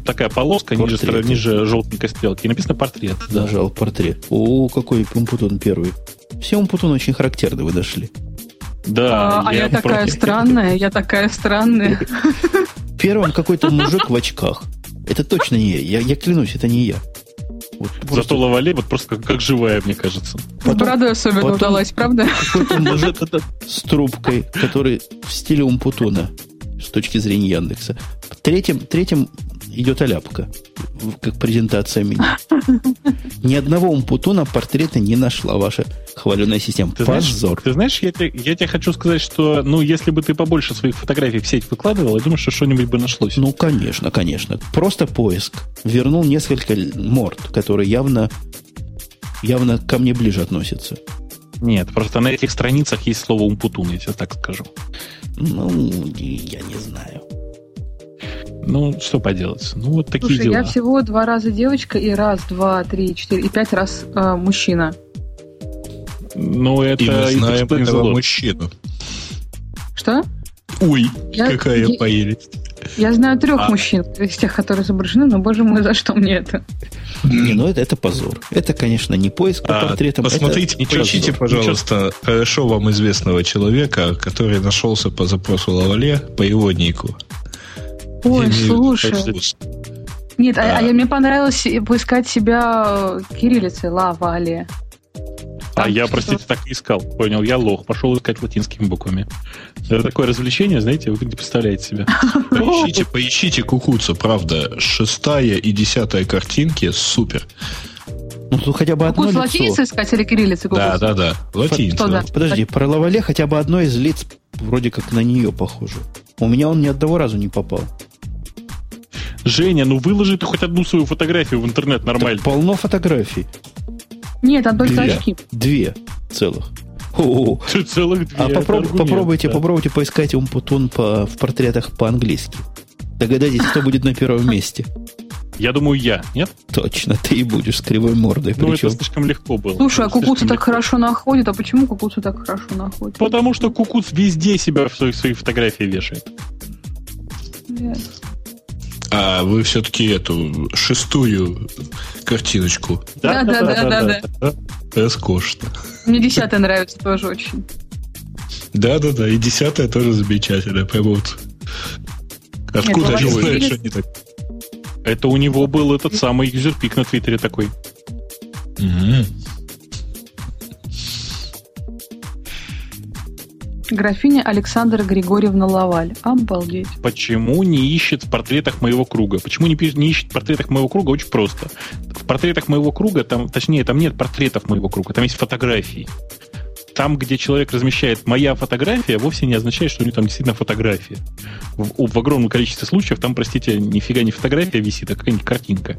такая полоска ниже, ниже желтенькой стрелки. И написано портрет. Да. Нажал портрет. О, какой Умпутун первый. Все Умпутун очень характерны вы дошли. Да. А, а я, я такая странная, я такая странная. Первым какой-то мужик в очках. Это точно не я. Я, я клянусь, это не я. Вот просто... Зато Лавале вот просто как, как живая, мне кажется. Потом, Бородой особенно потом удалась, правда? Какой-то мужик с трубкой, который в стиле Умпутуна с точки зрения Яндекса. Третьим, третьим идет Аляпка, как презентация меню. <laughs> Ни одного умпутуна портрета не нашла ваша хваленая система. Ты Позор. Знаешь, ты знаешь, я тебе, я тебе хочу сказать, что, ну, если бы ты побольше своих фотографий в сеть выкладывал, я думаю, что что-нибудь бы нашлось. Ну, конечно, конечно. Просто поиск. Вернул несколько морд, которые явно, явно ко мне ближе относятся. Нет, просто на этих страницах есть слово умпутун, я тебе так скажу. Ну, я не знаю. Ну, что поделать? Ну, вот такие Слушай, дела. я всего два раза девочка и раз, два, три, четыре и пять раз э, мужчина. Ну, это... И мы знаем этого мужчину. Что? Ой, я, какая я, прелесть. Я знаю трех а. мужчин из тех, которые изображены, но, боже мой, за что мне это? Не, ну это, это позор. Это, конечно, не поиск по а, портретам. Посмотрите, это поищите, пожалуйста, Ничего. хорошо вам известного человека, который нашелся по запросу Лавале по его нику. Ой, слушай. Нет, а, а, а мне понравилось поискать себя кириллицей Лавале. А я, простите, так и искал. Понял, я лох. Пошел искать латинскими буквами. Это такое развлечение, знаете, вы не представляете себе. <laughs> Поищите, поищите кукуцу, правда. Шестая и десятая картинки супер. Ну, тут хотя бы одно лицо. латиницы искать или кириллицы Да, да, да. Латиница. Да? Подожди, про Лавале хотя бы одно из лиц вроде как на нее похоже. У меня он ни одного разу не попал. Женя, ну выложи ты хоть одну свою фотографию в интернет нормально. Так полно фотографий. Нет, там только Две. очки. Две целых. О, целых две. А попроб, попробуйте, да. попробуйте поискать Умпутун по, в портретах по-английски. Догадайтесь, кто будет на первом месте. Я думаю, я, нет? Точно, ты и будешь с кривой мордой. Ну, причем... это слишком легко было. Слушай, а Кукуцу так легко. хорошо находит, а почему Кукуцу так хорошо находит? Потому что Кукуц везде себя в своих, своих фотографии вешает. Yes. А вы все-таки эту шестую картиночку. Да, да, да, да, да. Роскошно. Мне десятая нравится тоже очень. Да, да, да. И десятая тоже замечательная. Прям вот. Откуда они знают, что они так. Это у него был этот самый юзерпик на Твиттере такой. Угу. Графиня Александра Григорьевна Лаваль. Обалдеть. Почему не ищет в портретах моего круга? Почему не, не ищет в портретах моего круга? Очень просто. В портретах моего круга, там, точнее, там нет портретов моего круга, там есть фотографии. Там, где человек размещает моя фотография, вовсе не означает, что у него там действительно фотография. В, в огромном количестве случаев там, простите, нифига не фотография висит, а какая-нибудь картинка.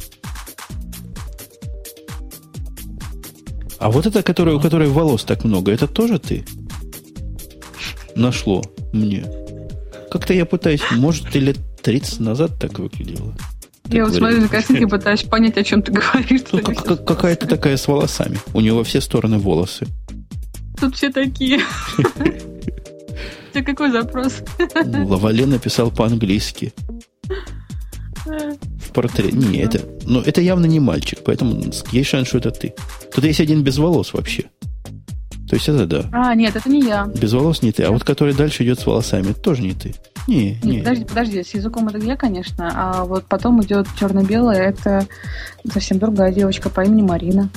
А вот это, которая, у которой волос так много, это тоже ты? Нашло мне. Как-то я пытаюсь, может, или 30 назад так выглядело. Я вот смотрю на картинки, пытаюсь понять, о чем ты говоришь. Ну, как, как, какая-то такая с волосами. У него во все стороны волосы. Тут все такие. <laughs> Тебя какой запрос? Лавале написал по-английски. В портрете. Не, это, ну, это явно не мальчик, поэтому есть шанс, что это ты. Тут есть один без волос вообще. То есть это да. А, нет, это не я. Без волос не ты. А вот который дальше идет с волосами, тоже не ты. Не, не. Подожди, подожди, с языком это я, конечно. А вот потом идет черно-белое, это совсем другая девочка по имени Марина.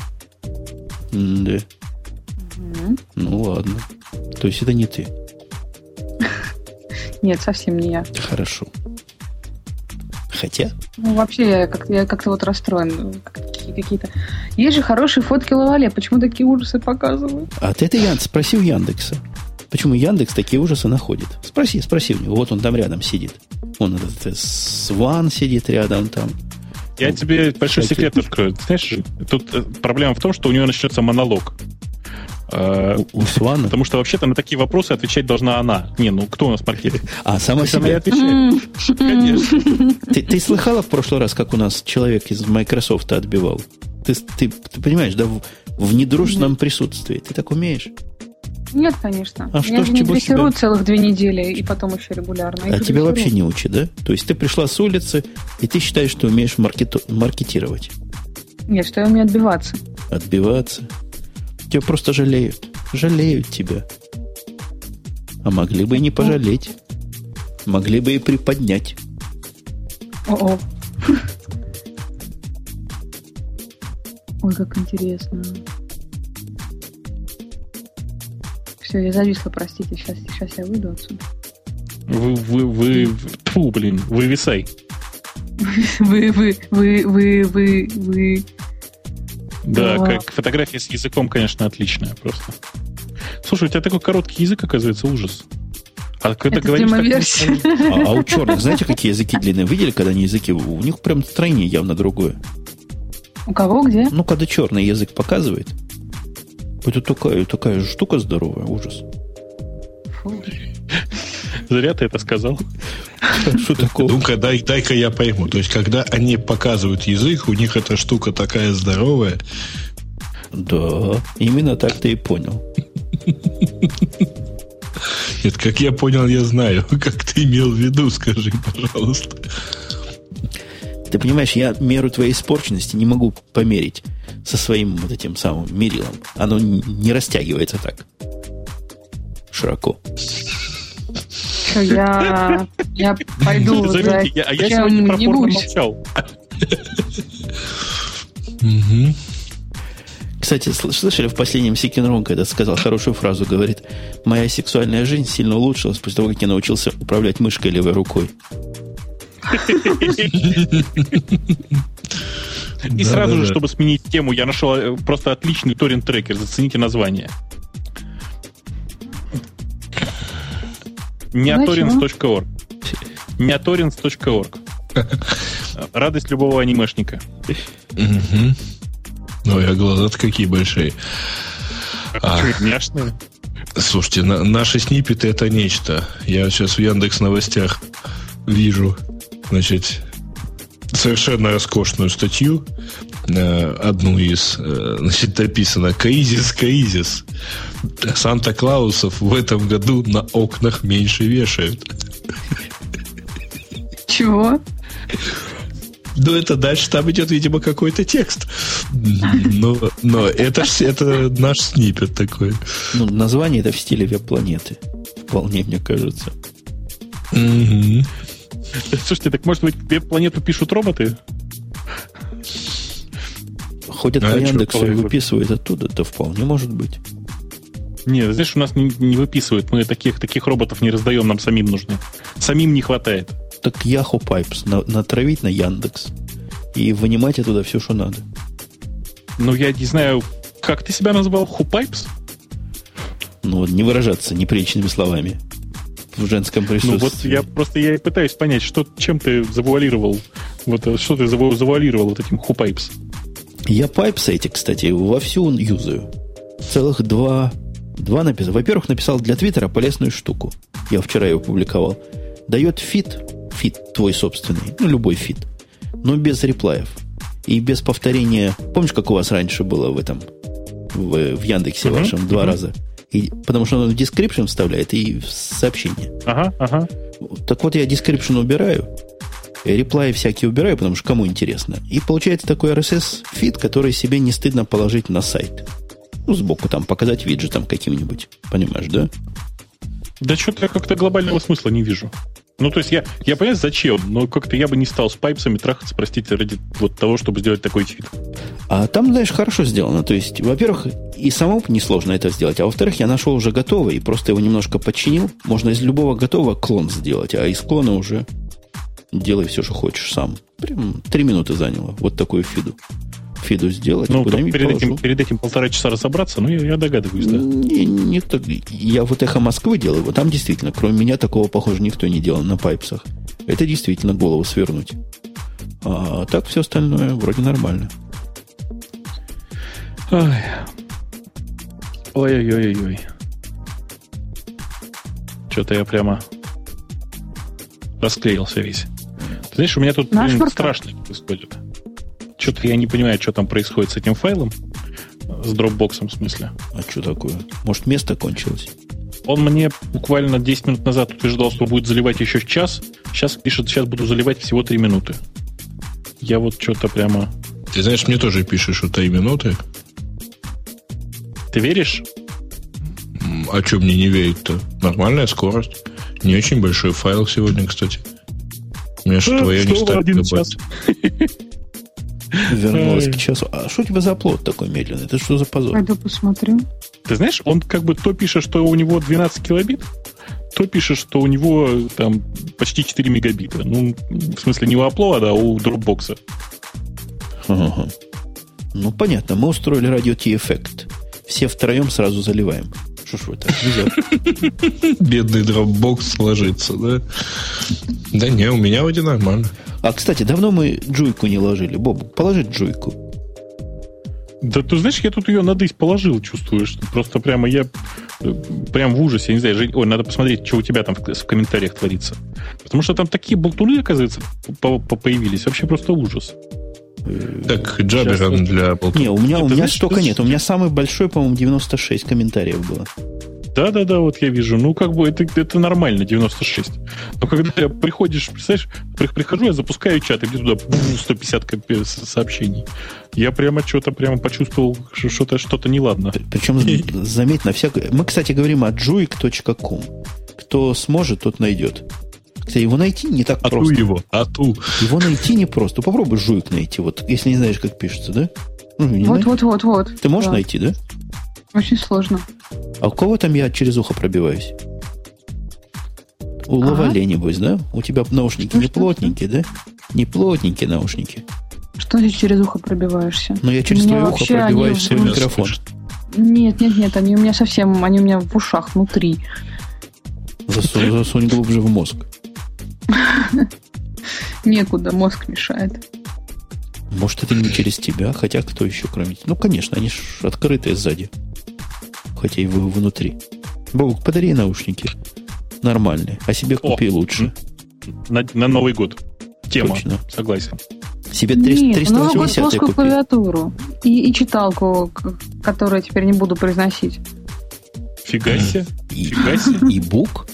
Да. Угу. Ну ладно. То есть это не ты. <laughs> Нет, совсем не я. Хорошо. Хотя? Ну, вообще, я как-то, я как-то вот расстроен. Какие-то... Есть же хорошие фотки Лавале. Почему такие ужасы показывают? А ты это Ян, спроси у Яндекса. Почему Яндекс такие ужасы находит? Спроси, спроси у него. Вот он там рядом сидит. Он этот, этот Сван сидит рядом там. Я тебе большой секрет открою. Знаешь, тут э, проблема в том, что у него начнется монолог. Uh, у, у Свана? Потому что вообще-то на такие вопросы отвечать должна она. Не, ну кто у нас маркетинг? А, сама себе? Она отвечает. Конечно. Ты, ты слыхала в прошлый раз, как у нас человек из Microsoft отбивал? Ты, ты, ты понимаешь, да, в, в недружественном присутствии. Ты так умеешь? Нет, конечно. А я что же не дрессирую тебя... целых две недели, и потом еще регулярно. А тебя вообще не учат, да? То есть ты пришла с улицы, и ты считаешь, что умеешь маркету... маркетировать? Нет, что я умею отбиваться. Отбиваться? Тебя просто жалеют. Жалеют тебя. А могли бы и не пожалеть. Могли бы и приподнять. О-о. Ой, как интересно. Все, я зависла, простите, сейчас, сейчас я выйду отсюда. Вы, вы, вы, фу, блин, вывисай. <laughs> Вы, вы, вы, вы, вы, вы. Да, как фотография с языком, конечно, отличная просто. Слушай, у тебя такой короткий язык, оказывается, ужас. А когда Это говоришь, так, а, а у черных, знаете, какие языки длинные? Видели, когда они языки? У них прям строение явно другое. У кого, где? Ну, когда черный язык показывает. Это такая, такая же штука здоровая, ужас. Фу. Зря ты это сказал. <laughs> Что такое? Ну-ка, дай, дай-ка я пойму. То есть, когда они показывают язык, у них эта штука такая здоровая. Да, именно так ты и понял. Нет, как я понял, я знаю. <laughs> Как ты имел в виду, скажи, пожалуйста. Ты понимаешь, я меру твоей испорченности не могу померить со своим вот этим самым мерилом. Оно не растягивается так широко. Я, я пойду Заметьте, я, а я сегодня про порно молчал. Кстати, слышали, в последнем Сикин когда сказал хорошую фразу, говорит, моя сексуальная жизнь сильно улучшилась после того, как я научился управлять мышкой левой рукой. И сразу же, чтобы сменить тему, я нашел э, просто отличный торрент-трекер. Зацените название. Неоторинс.орг. Неоторинс.орг. Радость любого анимешника. Ну, я глаза-то какие большие. А. Слушайте, на, наши снипеты это нечто. Я сейчас в Яндекс новостях вижу, значит, совершенно роскошную статью, э, одну из, э, значит, написано «Каизис, Каизис». Санта-Клаусов в этом году на окнах меньше вешают. Чего? Ну, это дальше там идет, видимо, какой-то текст. Но, но это, это наш снипет такой. Ну, название это в стиле веб-планеты. Вполне, мне кажется. Угу. Слушайте, так может быть веб-планету пишут роботы? Ходят а по Яндексу и выписывают оттуда, это вполне может быть. Нет, знаешь, у нас не, не выписывают. Мы таких, таких роботов не раздаем, нам самим нужны. Самим не хватает. Так Yahoo Pipes на, натравить на Яндекс и вынимать оттуда все, что надо. Ну, я не знаю, как ты себя назвал? Ху Pipes? Ну, не выражаться неприличными словами в женском присутствии. Ну, вот я просто я пытаюсь понять, что, чем ты завуалировал, вот, э, что ты завуалировал вот этим ху Pipes. Я Pipes эти, кстати, вовсю юзаю. Целых два, два написал. Во-первых, написал для Твиттера полезную штуку. Я вчера его публиковал. Дает feed, feed твой собственный, ну, любой feed, но без реплаев и без повторения. Помнишь, как у вас раньше было в этом, в, в Яндексе uh-huh, вашем, два uh-huh. раза? И, потому что он в description вставляет и в сообщение. Ага, ага. Так вот, я description убираю, реплаи всякие убираю, потому что кому интересно. И получается такой RSS-фид, который себе не стыдно положить на сайт. Ну, сбоку там показать виджетом каким-нибудь. Понимаешь, да? Да что-то я как-то глобального смысла не вижу. Ну, то есть я, я понимаю, зачем, но как-то я бы не стал с пайпсами трахаться, простите, ради вот того, чтобы сделать такой фид. А там, знаешь, хорошо сделано. То есть, во-первых, и самому несложно это сделать, а во-вторых, я нашел уже готовый и просто его немножко подчинил. Можно из любого готового клон сделать, а из клона уже делай все, что хочешь сам. Прям три минуты заняло. Вот такую фиду фиду сделать. Ну, перед этим, перед этим полтора часа разобраться, ну, я, я догадываюсь, да. Не, не так, я вот эхо Москвы делаю, вот там действительно, кроме меня, такого, похоже, никто не делал на пайпсах. Это действительно голову свернуть. А так все остальное вроде нормально. Ой-ой-ой-ой. Что-то я прямо расклеился весь. Ты знаешь, у меня тут блин, страшно происходит. Что-то я не понимаю, что там происходит с этим файлом. С дропбоксом, в смысле. А что такое? Может, место кончилось? Он мне буквально 10 минут назад утверждал, что будет заливать еще час. Сейчас пишет, сейчас буду заливать всего 3 минуты. Я вот что-то прямо... Ты знаешь, мне тоже пишешь, что 3 минуты. Ты веришь? А что мне не верить-то? Нормальная скорость. Не очень большой файл сегодня, кстати. У меня что твоя не ставит <laughs> Вернулась к часу. А что у тебя за плод такой медленный? Это что за позор? Пойду посмотрю. Ты знаешь, он как бы то пишет, что у него 12 килобит, то пишет, что у него там почти 4 мегабита. Ну, в смысле, не у Upload, а у Dropbox. Ага. Ну, понятно. Мы устроили радио T-эффект. Все втроем сразу заливаем. Что ж вы так Бедный Dropbox ложится, да? Да не, у меня вроде нормально. А, кстати, давно мы джуйку не ложили. Боб, положи джуйку. Да ты знаешь, я тут ее на дысь положил, чувствуешь. Просто прямо я э, прям в ужасе. Я не знаю, ой, надо посмотреть, что у тебя там в, в комментариях творится. Потому что там такие болтуны, оказывается, по -по появились. Вообще просто ужас. Так, Джаберон для болтунов. Не, у меня, у меня столько нет. У меня самый большой, по-моему, 96 комментариев было. Да-да-да, вот я вижу. Ну, как бы это, это нормально, 96. Но когда приходишь, представляешь, при, прихожу, я запускаю чат, и мне туда 150 сообщений. Я прямо что-то прямо почувствовал, что что-то что неладно. Причем, заметь, на всякое... Мы, кстати, говорим о juik.com. Кто сможет, тот найдет. Кстати, его найти не так а просто. Ту его, а ту. Его найти не просто. Попробуй жуик найти, вот, если не знаешь, как пишется, да? Ну, вот, вот, вот, вот. Ты можешь да. найти, да? Очень сложно. А у кого там я через ухо пробиваюсь? У ага. Лавале, небось, да? У тебя наушники что, не плотненькие, да? Не плотненькие наушники. Что ты через ухо пробиваешься? Ну, я через твое ухо пробиваюсь в микрофон. Нет, нет, нет, они у меня совсем, они у меня в ушах внутри. Засунь, засунь глубже в мозг. <laughs> Некуда, мозг мешает. Может, это не через тебя, хотя кто еще, кроме тебя? Ну, конечно, они же открытые сзади хотя и внутри. Бог, подари наушники. Нормальные. А себе купи О, лучше. На, на Новый год. Тема. Точно. Согласен. Себе 300, Нет, 380 купи. клавиатуру. И, и читалку, которую я теперь не буду произносить. Фига себе. И, Фига себе. И бук.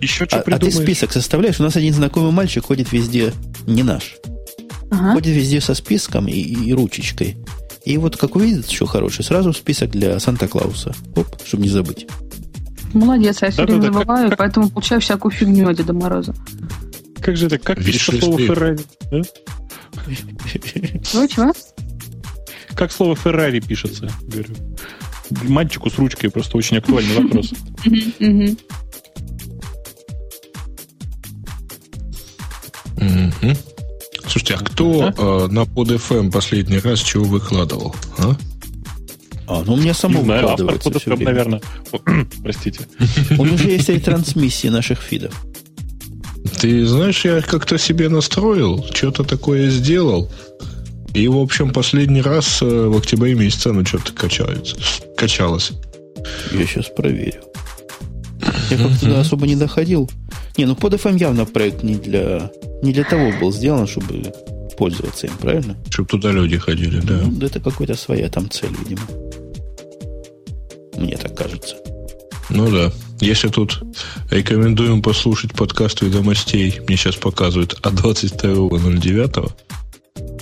Еще что а, а ты список составляешь? У нас один знакомый мальчик ходит везде, не наш. Ага. Ходит везде со списком и, и ручечкой. И вот как увидит что хороший, сразу список для Санта-Клауса. Оп, чтобы не забыть. Молодец, я все время да, забываю, как, поэтому получаю всякую фигню от Деда Мороза. Как же это, как пишется слово Феррари? Да? Чего? Как слово Феррари пишется, говорю. Мальчику с ручкой просто очень актуальный вопрос. <laughs> Mm-hmm. Слушайте, а кто э, на под FM последний раз чего выкладывал? А? А, ну у меня само Не выкладывается автор все наверное. <clears throat> Простите. У меня же есть ретрансмиссии наших фидов. Ты знаешь, я как-то себе настроил, что-то такое сделал. И, в общем, последний раз э, в октябре месяце оно что-то качается. Качалось. Я сейчас проверю. Я как-то туда особо не доходил. Не, ну под FM явно проект не для, не для того был сделан, чтобы пользоваться им, правильно? Чтобы туда люди ходили, да. Ну, это какая-то своя там цель, видимо. Мне так кажется. Ну да. Если тут рекомендуем послушать подкаст ведомостей, мне сейчас показывают от 22.09.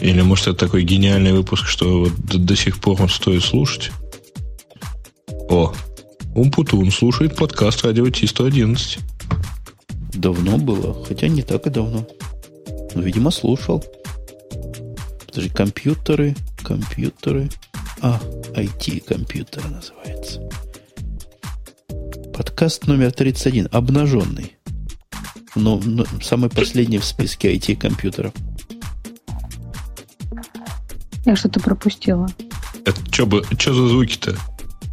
Или может это такой гениальный выпуск, что вот до, до сих пор он стоит слушать. О, Умпутун слушает подкаст Радио Ти-111. Давно было, хотя не так и давно. Но, видимо, слушал. Подожди, компьютеры, компьютеры. А, IT-компьютеры называется. Подкаст номер 31, обнаженный. Но, но самый последний в списке IT-компьютеров. Я что-то пропустила. Это что бы, что за звуки-то?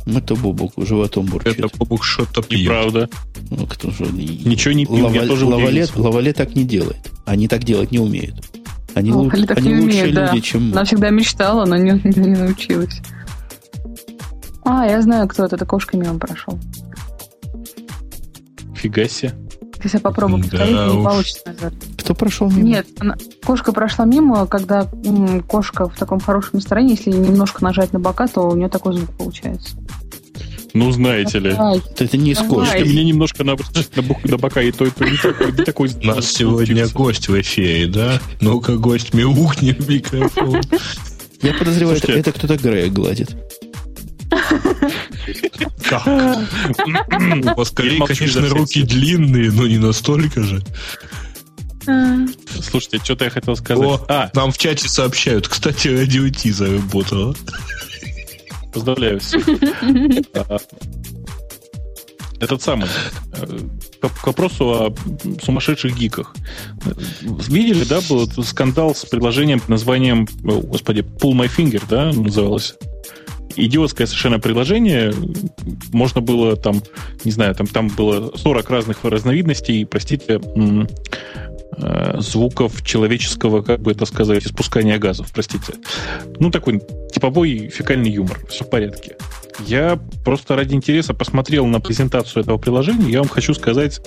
Это Бобок животом бурчит. Это Бобук что-то пьет. Неправда. Ну, кто же... Ничего не пью, я тоже лавале, удивился. лавале так не делает. Они так делать не умеют. Они, лу- они не лучшие умеет, да. люди, чем мы. Она всегда мечтала, но не, не научилась. А, я знаю, кто это. Это кошка мимо прошел. Фига себе. Если я попробую Да повторить, не уж. получится, наверное. Кто прошел мимо? Нет, она- кошка прошла мимо, когда м, кошка в таком хорошем настроении, если немножко нажать на бока, то у нее такой звук получается. Ну, знаете ли. Это не скотч. Что мне немножко на, на, бока и то, и то, не такой, не такой У нас сегодня гость в эфире, да? Ну-ка, гость, мяукни в микрофон. Я подозреваю, это, это кто-то Грея гладит. Как? У вас, конечно, руки длинные, но не настолько же. Слушайте, что-то я хотел сказать. О, А, нам в чате сообщают. Кстати, радио Ти заработало. поздравляю всех. <laughs> А, Этот самый. э, К вопросу о сумасшедших гиках. Видели, да, был скандал с предложением под названием, о, господи, Pull My Finger, да, называлось? Идиотское совершенно предложение. Можно было там, не знаю, там, там было 40 разных разновидностей, простите, звуков человеческого, как бы это сказать, испускания газов, простите. Ну, такой типовой фекальный юмор. Все в порядке. Я просто ради интереса посмотрел на презентацию этого приложения. Я вам хочу сказать,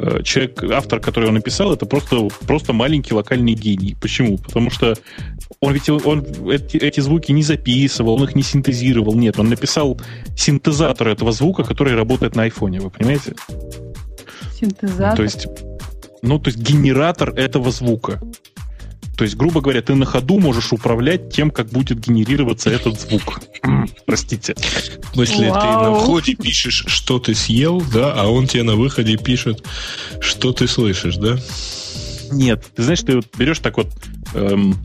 э, человек, автор, который его написал, это просто, просто маленький локальный гений. Почему? Потому что он ведь он эти, эти звуки не записывал, он их не синтезировал. Нет, он написал синтезатор этого звука, который работает на айфоне. Вы понимаете? синтезатор. То есть, ну, то есть генератор этого звука. То есть, грубо говоря, ты на ходу можешь управлять тем, как будет генерироваться этот звук. Простите. В смысле, ты на входе пишешь, что ты съел, да, а он тебе на выходе пишет, что ты слышишь, да? Нет, ты знаешь, ты вот берешь так вот эм,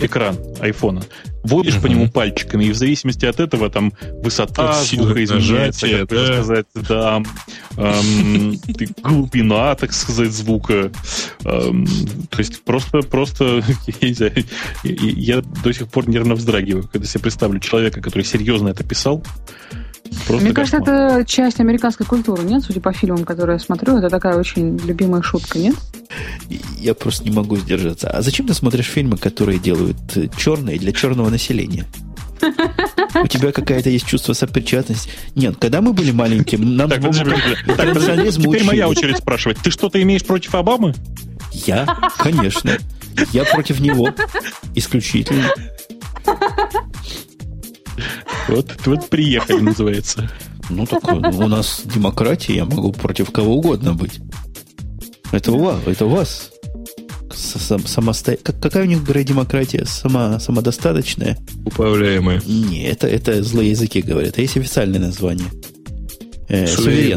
экран айфона, водишь по Мгм. нему пальчиками, и в зависимости от этого там высота звука изменяется, нажатия, как да. сказать, да, эм, глубина, так сказать, звука. Эм, то есть просто, просто, <laughs> я, не знаю, я до сих пор нервно вздрагиваю, когда себе представлю человека, который серьезно это писал. Просто Мне кажется, кошмар. это часть американской культуры, нет? Судя по фильмам, которые я смотрю, это такая очень любимая шутка, нет? Я просто не могу сдержаться. А зачем ты смотришь фильмы, которые делают э, черные для черного населения? У тебя какая-то есть чувство сопричастности. Нет, когда мы были маленьким, нам Так, подожди, подожди. Так, подожди. интернационализм теперь моя очередь спрашивать. Ты что-то имеешь против Обамы? Я, конечно. Я против него. Исключительно. Вот, вот приехали, называется. Ну, так ну, у нас демократия, я могу против кого угодно быть. Это у вас, это у вас. Самосто- как- Какая у них, говорят, демократия? Сама, самодостаточная? Управляемые. Не, это, это злые языки говорят. А есть официальное название. Э, Суверен.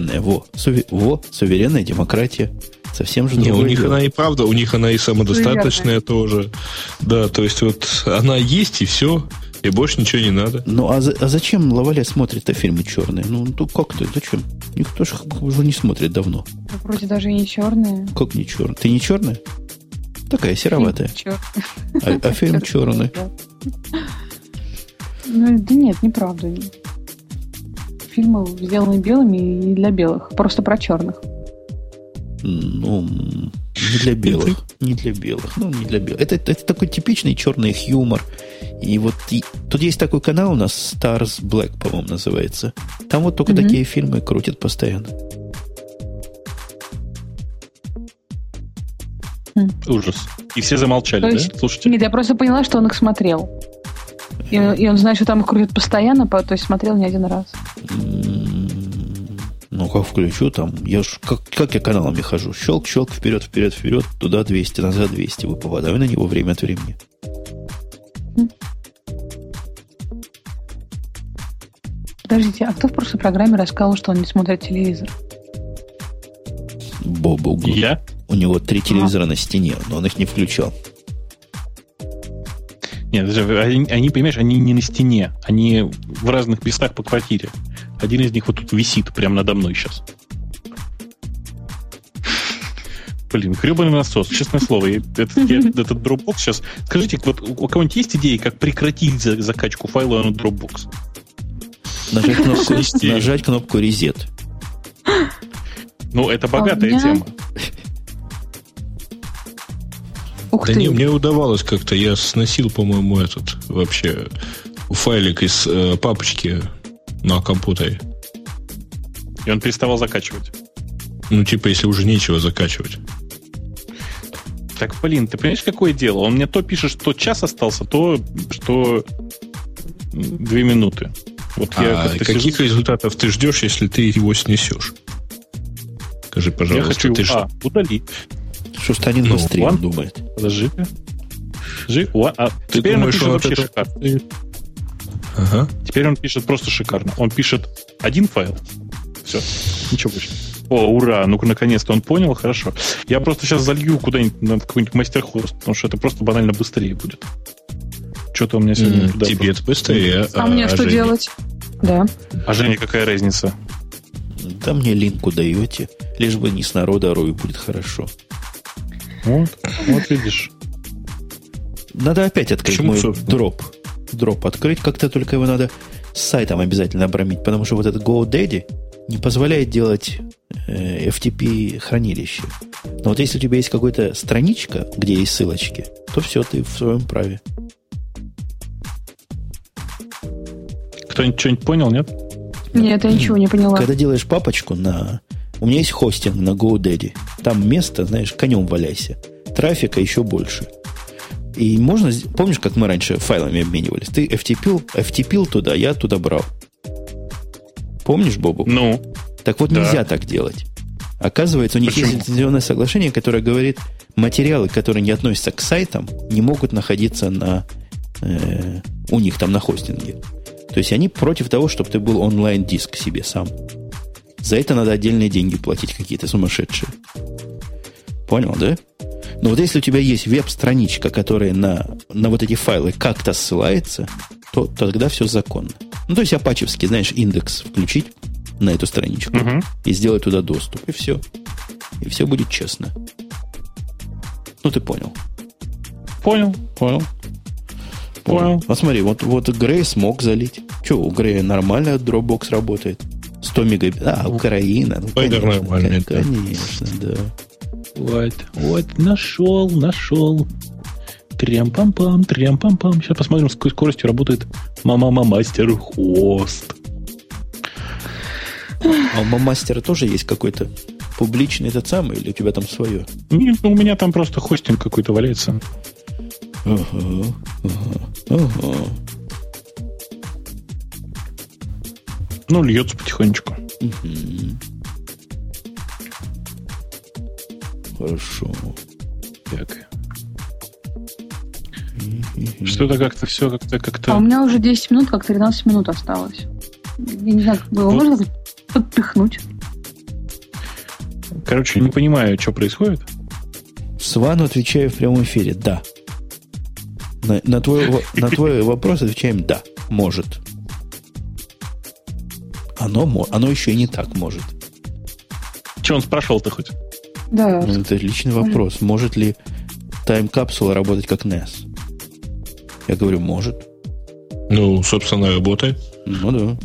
суверенная, во. Суверенная, во, суверенная демократия. Совсем же Не, у них дело. она и правда, у них она и самодостаточная тоже. Да, то есть вот она есть и все, и больше ничего не надо. Ну, а, за- а зачем Лаваля смотрит-то фильмы черные? Ну, ну как ты, зачем? Никто же уже не смотрит давно. Вроде даже и не черные. Как не черный? Ты не черная? Такая сероватая. А, а фильм черный. Ну, да нет, неправда. Фильмы сделаны белыми и для белых. Просто про черных. Ну, не для белых. Не для белых. Ну, не для белых. Это, это такой типичный черный юмор. И вот и- тут есть такой канал у нас, Stars Black, по-моему, называется. Там вот только Мгм. такие фильмы крутят постоянно. Ужас. И все замолчали, То да? есть- Слушайте. Нет, я просто поняла, что он их смотрел. И, и он знает, что там их крутят постоянно, по- то есть смотрел не один раз. Ну, как включу там, я ж, как, как я каналами хожу, щелк, щелк, вперед, вперед, вперед, туда 200, назад 200, вы попадаю на него время от времени. Подождите, а кто в прошлой программе рассказал, что он не смотрит телевизор? Бобу. Я? У него три телевизора на стене, но он их не включал. Нет, даже они, они, понимаешь, они не на стене. Они в разных местах по квартире. Один из них вот тут висит прямо надо мной сейчас. Блин, гребаный насос, честное слово. Этот, я- <laughs> этот Dropbox сейчас... Скажите, вот у кого-нибудь есть идеи, как прекратить за- закачку файла на Dropbox? Нажать кнопку, нажать кнопку резет. Ну, это богатая меня- тема. Ух Да ты. не, мне удавалось как-то. Я сносил, по-моему, этот вообще файлик из э, папочки на компьютере. И он переставал закачивать. Ну, типа, если уже нечего закачивать. Так, блин, ты понимаешь, какое дело? Он мне то пишет, что час остался, то, что две минуты. Вот я а как-то каких сижу- результатов ты ждешь, если ты его снесешь? Скажи, Я пожалуйста, хочу ты а, удали. Что станет Ну, быстрее, он думает. Подожди. Жи, о, а Ты теперь он думаешь, пишет он вообще от этого- шикарно. Ага. Теперь он пишет просто шикарно. Он пишет один файл. Все. Ничего больше. О, ура, ну наконец-то он понял, хорошо. Я просто сейчас залью куда-нибудь на какой-нибудь мастер-хост, потому что это просто банально быстрее будет. Что-то у меня сегодня туда Тебе это быстрее. А мне что Жене? делать? Да. А Женя, какая разница? Да мне линку даете, лишь бы не с народа рой, будет хорошо. Вот, вот видишь. Надо опять открыть Почему, мой собственно? дроп. Дроп открыть как-то, только его надо с сайтом обязательно обрамить, потому что вот этот GoDaddy не позволяет делать э, FTP хранилище. Но вот если у тебя есть какая-то страничка, где есть ссылочки, то все, ты в своем праве. Кто-нибудь что-нибудь понял, нет? Нет, я ничего не поняла. Когда делаешь папочку на... У меня есть хостинг на GoDaddy. Там место, знаешь, конем валяйся. Трафика еще больше. И можно... Помнишь, как мы раньше файлами обменивались? Ты FTP, FTP туда, я туда брал. Помнишь, Бобу? Ну, Так вот Да. нельзя так делать. Оказывается, у них Почему? есть лицензионное соглашение, которое говорит, материалы, которые не относятся к сайтам, не могут находиться на э, у них там на хостинге. То есть они против того, чтобы ты был онлайн-диск себе сам. За это надо отдельные деньги платить какие-то сумасшедшие. Понял, да? Но вот если у тебя есть веб-страничка, которая на, на вот эти файлы как-то ссылается, то, то тогда все законно. Ну, то есть апачевский, знаешь, индекс включить на эту страничку Мгм. и сделать туда доступ, и все. И все будет честно. Ну, ты понял. понял. Понял? Понял. А смотри, вот, вот Грей смог залить. Че, у Грея нормально Dropbox работает. 100 мегабит. А, Украина. Ну, Спайдер конечно, нормальный, да. Конечно, да. Вот, вот, нашел, нашел. Трям-пам-пам, трям-пам-пам. Сейчас посмотрим, с какой скоростью работает мама мастер хост. А у мастера тоже есть какой-то публичный этот самый, или у тебя там свое? Нет, ну, у меня там просто хостинг какой-то валяется. Ага, ага, ага. Ну, льется потихонечку. Мгм. Хорошо. Так. Что-то как-то все как-то А у как-то. меня уже 10 минут, как 13 минут осталось. Я не знаю, как было. Вот. Можно как-то подпихнуть? Короче, не понимаю, что происходит. Свану отвечаю в прямом эфире. Да. На, на твой, во- на твой вопрос отвечаем да. Может. Оно, оно еще и не так может. Че он спрашивал-то хоть? Да. Ну, Это личный вопрос. Может ли тайм-капсула работать как NAS? Я говорю, может. Ну, собственно, работает. Ну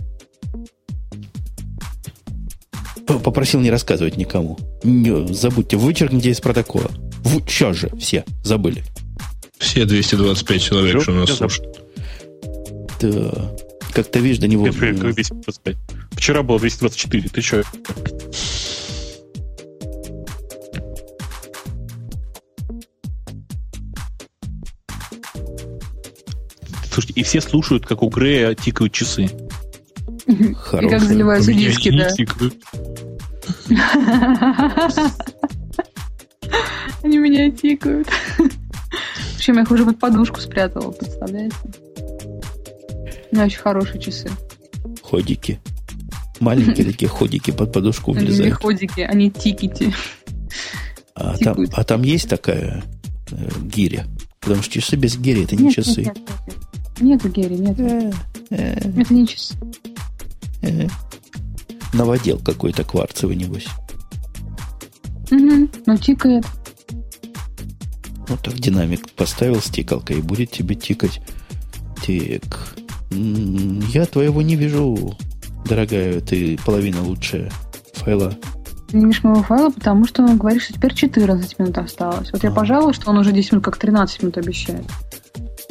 да. Попросил не рассказывать никому. Не, забудьте, вычеркните из протокола. сейчас же все забыли. Все 225 человек, что нас слушают. Да. Как ты видишь, до него... Вчера было 224, ты что? Слушайте, и все слушают, как у Грея тикают часы. Хорошие. И как заливаются диски, да. Они <laughs> меня тикают. Причем я их уже под подушку спрятала, представляете? У меня очень хорошие часы. Ходики. Маленькие <laughs> такие ходики под подушку Они не влезают. ходики, они тикити. А там, а там есть такая э, гиря? Потому что часы без гири это не Нет, часы. нет, нет, нет. Нету Герри, нет. Э, э, Это не часы. э. Новодел какой-то кварцевый, небось. Угу. Ну, тикает. Вот так динамик поставил с тикалкой и будет тебе тикать. Так. М, Я твоего не вижу, дорогая, ты половина лучшая файла. Ты не видишь моего файла, потому что он говорит, что теперь 14 минут осталось. Вот я А. пожалуй, что он уже 10 минут, как 13 минут обещает.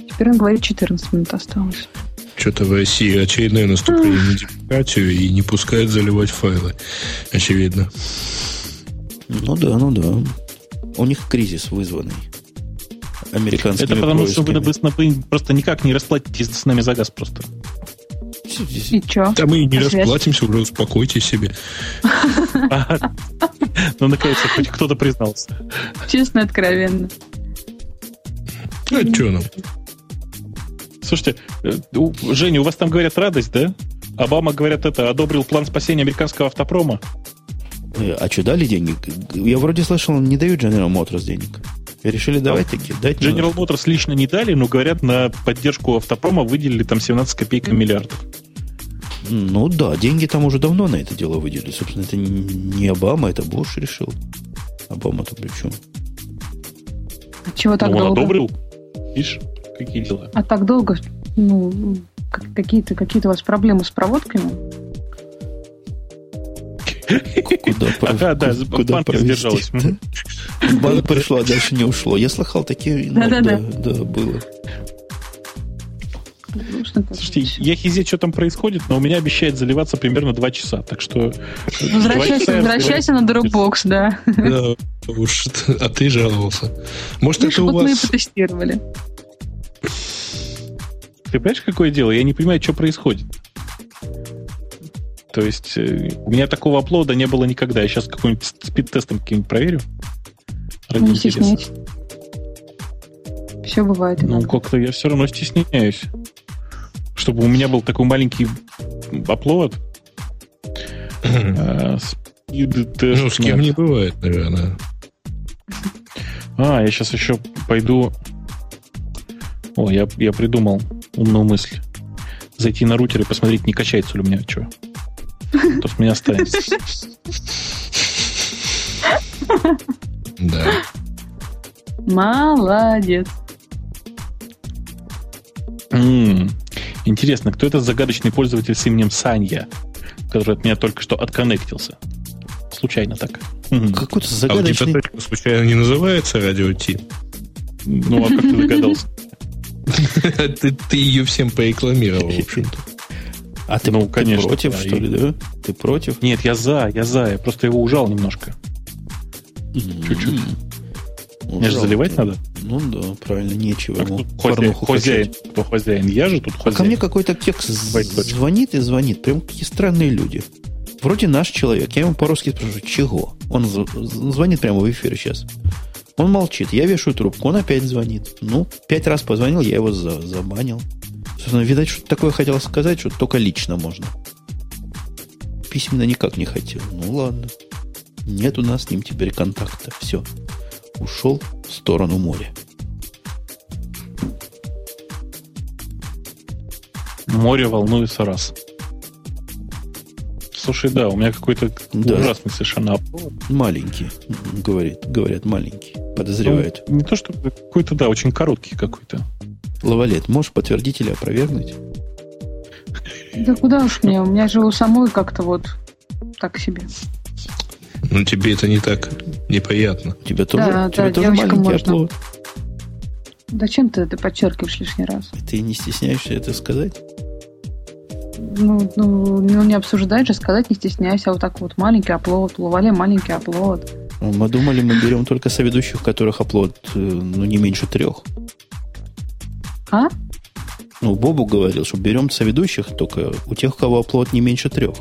Теперь он говорит, 14 минут осталось. Что-то в России очередное наступление на демократию и не пускают заливать файлы. Очевидно. Ну да, ну да. У них кризис вызванный. Американскими Это потому, что вы, вы просто никак не расплатитесь с нами за газ просто. И чё? Да мы и не связь? расплатимся, уже успокойтесь себе. <laughs> Ну, наконец-то, хоть кто-то признался. Честно откровенно. А что нам? Слушайте, э, Женя, у вас там говорят радость, да? Обама, говорят, это одобрил план спасения американского автопрома. Э, А что, дали деньги? Я вроде слышал, не дают General Motors денег. Решили давать такие. Дать. General Motors лично не дали, но, говорят, на поддержку автопрома выделили там 17 копейками миллиардов. Ну да, деньги там уже давно на это дело выделили. Собственно, это не Обама, это Буш решил. Обама-то при чем? Чего так Ну, он долго? одобрил. Видишь, какие дела. А так долго? Ну, как- какие-то какие у вас проблемы с проводками? Куда, Ага, да, куда банк пришло, а дальше не ушло. Я слыхал такие... ну, Да-да-да. Да, да, было. Слушайте, я хизе, что там происходит, но у меня обещает заливаться примерно 2 часа. Так что... часа Возвращайся, возвращайся на Dropbox, да. Да, уж, а ты жаловался. Может, Видишь, это у вот мы и вас... потестировали. Ты понимаешь, какое дело? Я не понимаю, что происходит. То есть э, у меня такого аплода не было никогда. Я сейчас какой-нибудь спид-тестом каким-нибудь проверю. Ради Ну, не интереса. стесняйтесь. Все бывает. Ну, как-то я все равно стесняюсь. Чтобы у меня был такой маленький аплод. спид-тест Ну, с кем не бывает, наверное. А, я сейчас еще пойду... О, я, я придумал умную мысль. Зайти на рутер и посмотреть, не качается ли у меня что. То с меня останется. Да. Молодец. Интересно, кто этот загадочный пользователь с именем Санья, который от меня только что отконнектился? Случайно так. Какой-то А загадочный... точка случайно не называется радио Ти? Ну, а как ты догадался? <laughs> Ты, ты ее всем порекламировал, в общем-то. А ты, Ну, ты конечно, против, да, что ли, да? Ты против? Нет, я за, я за. Я просто его ужал немножко. Чуть-чуть. Ну, Мне же заливать надо. Ну да, правильно, нечего А ему хозяин, хозяин, кто хозяин? Я же тут А ко мне хозяин. какой-то кекс точек. звонит и звонит. Прям какие странные люди. Вроде наш человек. Я ему по-русски спрашиваю, чего? Он звонит прямо в эфир сейчас. Он молчит. Я вешаю трубку, он опять звонит. Ну, пять раз позвонил, я его за- забанил. Собственно, видать, что такое хотел сказать, что только лично можно. Письменно никак не хотел. Ну, ладно. Нет у нас с ним теперь контакта. Все. Ушел в сторону моря. Море волнуется раз. Слушай, да, у меня какой-то Да. ужасный совершенно. Маленький, говорит, говорят, маленький. Подозревают. Ну, не то, что какой-то, да, очень короткий какой-то. Лавалет, можешь подтвердить или опровергнуть? Да куда уж мне? У меня же у самой как-то вот так себе. Ну, тебе это не так неприятно. У тебя тоже, Да, у тебя да, тоже маленький можно. оплот. Зачем ты это подчеркиваешь лишний раз? Ты не стесняешься это сказать? Ну, ну, ну, не обсуждать же, сказать не стесняйся. А вот так вот маленький оплот, у Лавале маленький оплот. Мы думали, мы берем только соведущих, у которых оплот, э, ну, не меньше трех. А? Ну, Бобу говорил, что берем соведущих только у тех, у кого оплот не меньше трех.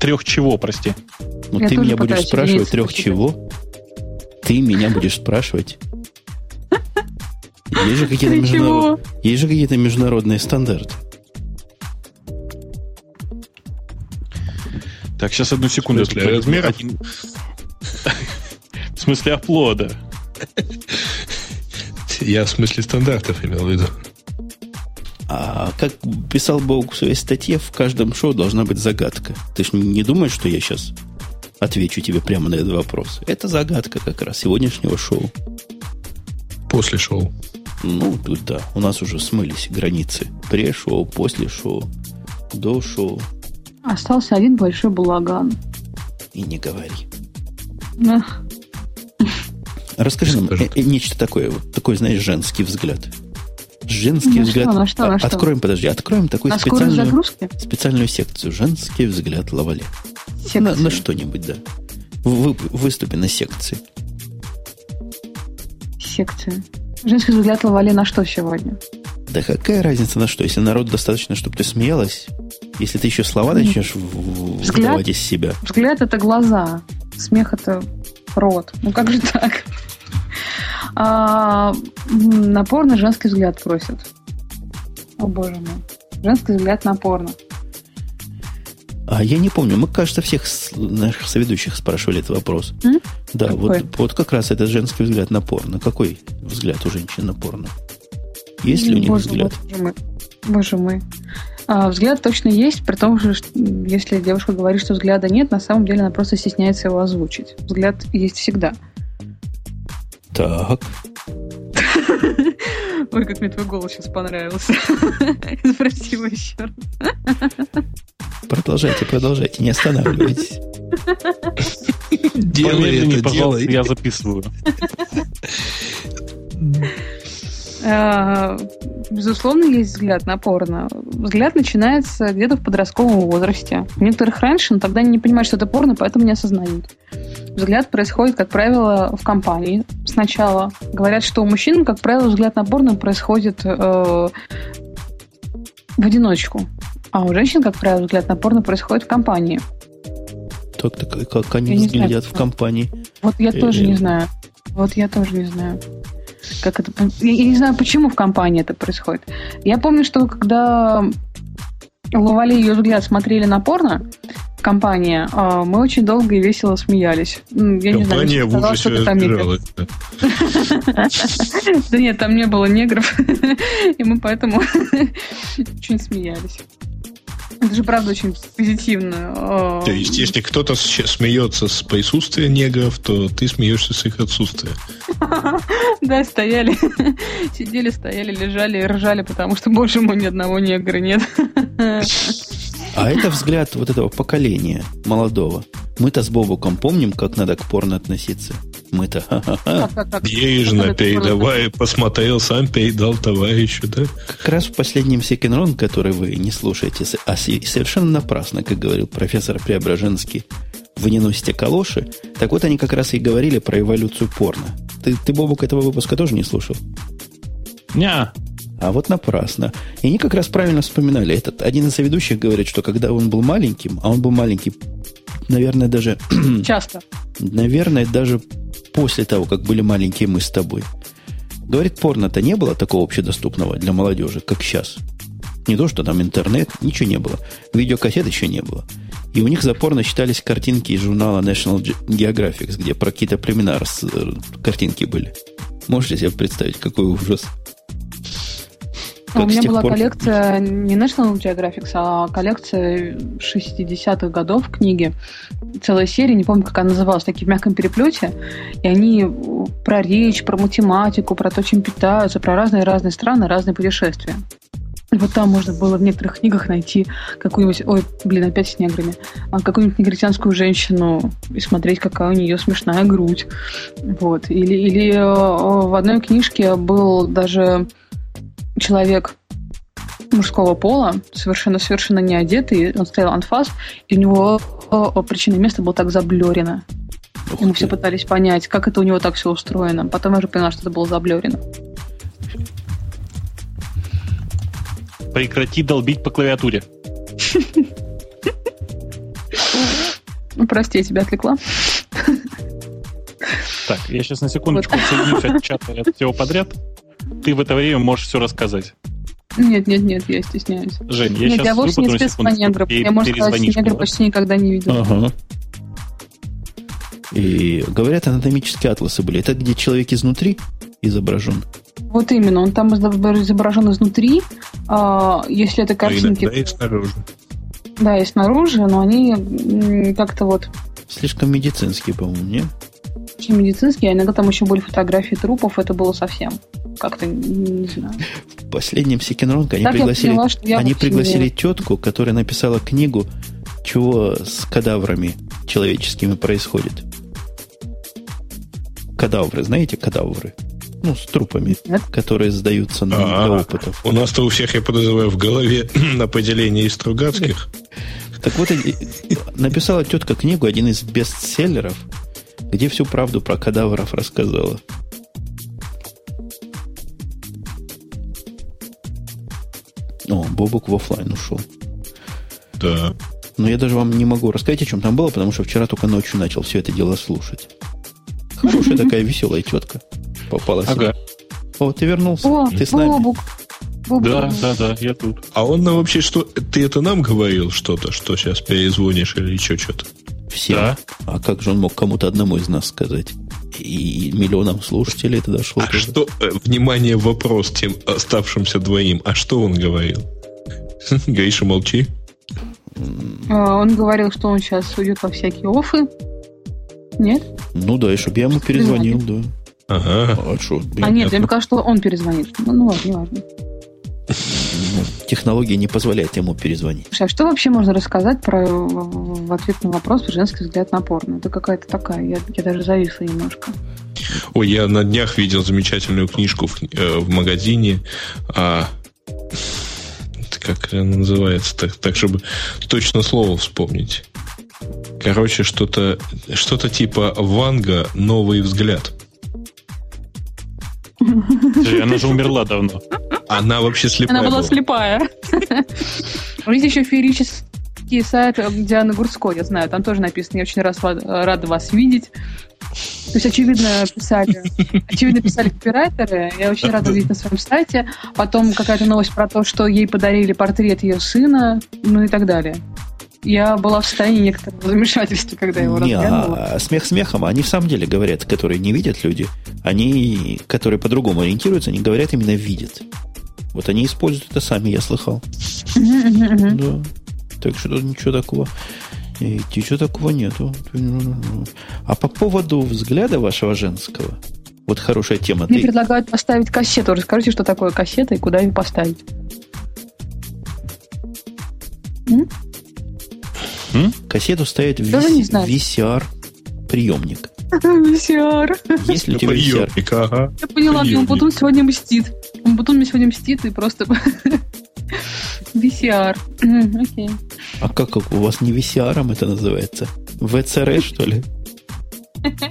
Трех чего, прости? Ну, Я ты меня будешь спрашивать трех посчитать. чего? Ты меня будешь спрашивать? Есть же какие-то международ- есть же какие-то международные стандарты. Так, сейчас одну секунду. В смысле, размеров? Один- <laughs> В смысле оплода. Я в смысле стандартов имел в виду. А как писал Бог в своей статье, в каждом шоу должна быть загадка. Ты ж не думаешь, что я сейчас отвечу тебе прямо на этот вопрос? Это загадка как раз сегодняшнего шоу. После шоу. Ну, тут да, у нас уже смылись границы. Пре-шоу, после шоу, до шоу. Остался один большой балаган. И не говори. Эх, Расскажи нам э, э, нечто такое, вот такой, знаешь, женский взгляд. Женский На взгляд. что, на что, на что? Откроем, подожди, откроем такую На специальную, специальную секцию. Женский взгляд Лавале. На, на что-нибудь, да. Вы, выступи на секции. Секции. Женский взгляд Лавале на что сегодня? Да какая разница на что? Если народ достаточно, чтобы ты смеялась, если ты еще слова начнешь Взгляд? выдавать из себя. Взгляд это глаза, смех это рот. Ну как же так? А, м, на порно женский взгляд просят. О боже мой. Женский взгляд на порно. А я не помню, мы, кажется, всех наших соведущих спрашивали этот вопрос. М? Да, Какой? вот, вот как раз этот женский взгляд на порно. Какой взгляд у женщин на порно? Есть ли у них Боже взгляд? Боже мой. Боже мой. А, взгляд точно есть, при том, что если девушка говорит, что взгляда нет, на самом деле она просто стесняется его озвучить. Взгляд есть всегда. Так, <laughs> Ой, как мне твой голос сейчас понравился. <laughs> Спроси его еще раз. продолжайте, продолжайте, не останавливайтесь. Делай это, пожалуйста, я записываю. <laughs> А, Безусловно, есть взгляд на порно. Взгляд начинается где-то в подростковом возрасте. У некоторых раньше, но тогда они не понимают, что это порно, поэтому не осознают. Взгляд происходит, как правило, в компании сначала. Говорят, что у мужчин, как правило, взгляд на порно происходит э, в одиночку. А у женщин, как правило, взгляд на порно происходит в компании. Так, так, как они Я не знаю, взглядят в компании. Вот я Э, тоже э. не знаю. Вот я тоже не знаю. Как это... Я, не знаю, почему в компании это происходит. Я помню, что когда Лавали и ее взгляд смотрели на порно в компании, а, мы очень долго и весело смеялись. М, Я не знаю, Компания в ужасе. <laughs> Да нет, там не было негров, <laughs> и мы поэтому <laughs> очень смеялись. Это же правда очень позитивно. То есть, если кто-то смеется с присутствия негров, то ты смеешься с их отсутствия. <laughs> Да, стояли, <laughs> сидели, стояли, лежали и ржали, потому что, боже мой, ни одного негра нет. <laughs> А это взгляд вот этого поколения молодого. Мы-то с Бобуком помним, как надо к порно относиться. Мы-то, ха-ха-ха. Бережно передавай, посмотрел, сам передал товарищу, да? Как раз в последнем Run, который вы не слушаете, а совершенно напрасно, как говорил профессор Преображенский, вы не носите калоши. Так вот, они как раз и говорили про эволюцию порно. Ты, ты Бобук, этого выпуска тоже не слушал? Ня. А вот напрасно. И они как раз правильно вспоминали. Этот один из ведущих говорит, что когда он был маленьким, а он был маленький, наверное, даже, <clears throat> Часто. наверное, даже после того, как были маленькие мы с тобой. Говорит, порно-то не было такого общедоступного для молодежи, как сейчас. Не то, что там интернет, ничего не было. Видеокассет еще не было. И у них за порно считались картинки из журнала National Ge- Geographic, где про какие-то племена э, картинки были. Можете себе представить, какой ужас? У Как с меня была пор- коллекция не National Geographic, а коллекция 60-х годов книги. Целая серия, не помню, как она называлась, такие в мягком переплете. И они про речь, про математику, про то, чем питаются, про разные-разные страны, разные путешествия. И вот там можно было в некоторых книгах найти какую-нибудь, ой, блин, опять с неграми, а, какую-нибудь негритянскую женщину и смотреть, какая у нее смешная грудь. Вот. Или, или э, в одной книжке был даже человек мужского пола, совершенно-совершенно не одетый, он стоял анфас, и у него э, причина места было так заблерено. Ух И мы ты. все пытались понять, как это у него так все устроено. Потом я уже поняла, что это было заблерено. Прекрати долбить по клавиатуре. <laughs> Прости, я тебя отвлекла. Так, я сейчас на секундочку соединюсь от чата от всего подряд. Ты в это время можешь все рассказать. Нет, нет, нет, я стесняюсь. Жень, я нет, сейчас я вовсе не спец по неграм. Я, можно сказать, да? почти никогда не видел. Ага. И говорят, анатомические атласы были. Это где человек изнутри изображен. Вот именно, он там изображен изнутри. А, если это А картинки, иногда и снаружи. да, и снаружи, но они как-то вот Слишком медицинский, по-моему, не? Очень медицинские, а иногда там еще были фотографии трупов, это было совсем как-то, не знаю. В последнем Sick and Wrong они Так пригласили, поняла, они пригласили не- тетку, которая написала книгу, чего с кадаврами человеческими происходит. Кадавры, знаете кадавры? Ну, с трупами, Нет. которые сдаются на, А, для опытов. У нас-то у всех, я подозреваю, в голове <clears throat> на поделение из Стругацких. Так вот, написала тетка книгу, один из бестселлеров, где всю правду про кадавров рассказала. О, Бобук в офлайн ушел. Да. Но я даже вам не могу рассказать, о чем там было, потому что вчера только ночью начал все это дело слушать. Хорошая такая веселая тетка попалась. Ага. О, ты вернулся. О, ты с нами. Бобук. Бобук. Да, да, да, я тут. А он нам вообще что? Ты это нам говорил что-то, что сейчас перезвонишь или еще что-то? Всем. Да. А как же он мог кому-то одному из нас сказать? И миллионам слушателей это дошло. А тоже. что, э, внимание, вопрос тем оставшимся двоим. А что он говорил? <laughs> Гриша, молчи. А, Он говорил, что он сейчас уйдет во всякие офы. Нет? Ну да, и чтобы я ему перезвонил, да. Ага. А что? А нет, мне кажется, что он перезвонит. Ну, ну ладно, не важно. <laughs> технология не позволяет ему перезвонить. Слушай, а что вообще можно рассказать про в в ответ на вопрос женский взгляд на порно? Это какая-то такая, я, я даже зависла немножко. Ой, я на днях видел замечательную книжку в, э, в магазине. А, как она называется? Так, так, чтобы точно слово вспомнить. Короче, что-то что типа Ванга «Новый взгляд». Она же умерла давно. Она вообще слепая Она была была. слепая. Есть еще феерический сайт Дианы Гурской, я знаю, там тоже написано, я очень раз рада вас видеть. То есть, очевидно, писали, очевидно, писали копирайтеры. Я очень рада видеть на своем сайте. Потом какая-то новость про то, что ей подарили портрет ее сына, ну и так далее. Я была в состоянии некоторого замешательства, когда его Не, разглянула. а смех смехом, они в самом деле говорят, которые не видят люди, они, которые по-другому ориентируются, они говорят именно видят. Вот они используют это сами, я слыхал. Да. Так что тут ничего такого. И ничего такого нету. А по поводу взгляда вашего женского, вот хорошая тема. Мне Ты, предлагают поставить кассету. Расскажите, что такое кассета и куда ее поставить. кассету ставит в Тоже не VC- знаю. <laughs> VCR. Есть ли у тебя VCR? Ага. Я поняла, мне Приемник. Умпутун сегодня мстит. Умпутун мне сегодня мстит и просто... <laughs> VCR. Окей. А как у вас не VCR это называется? VCR, что ли? <laughs>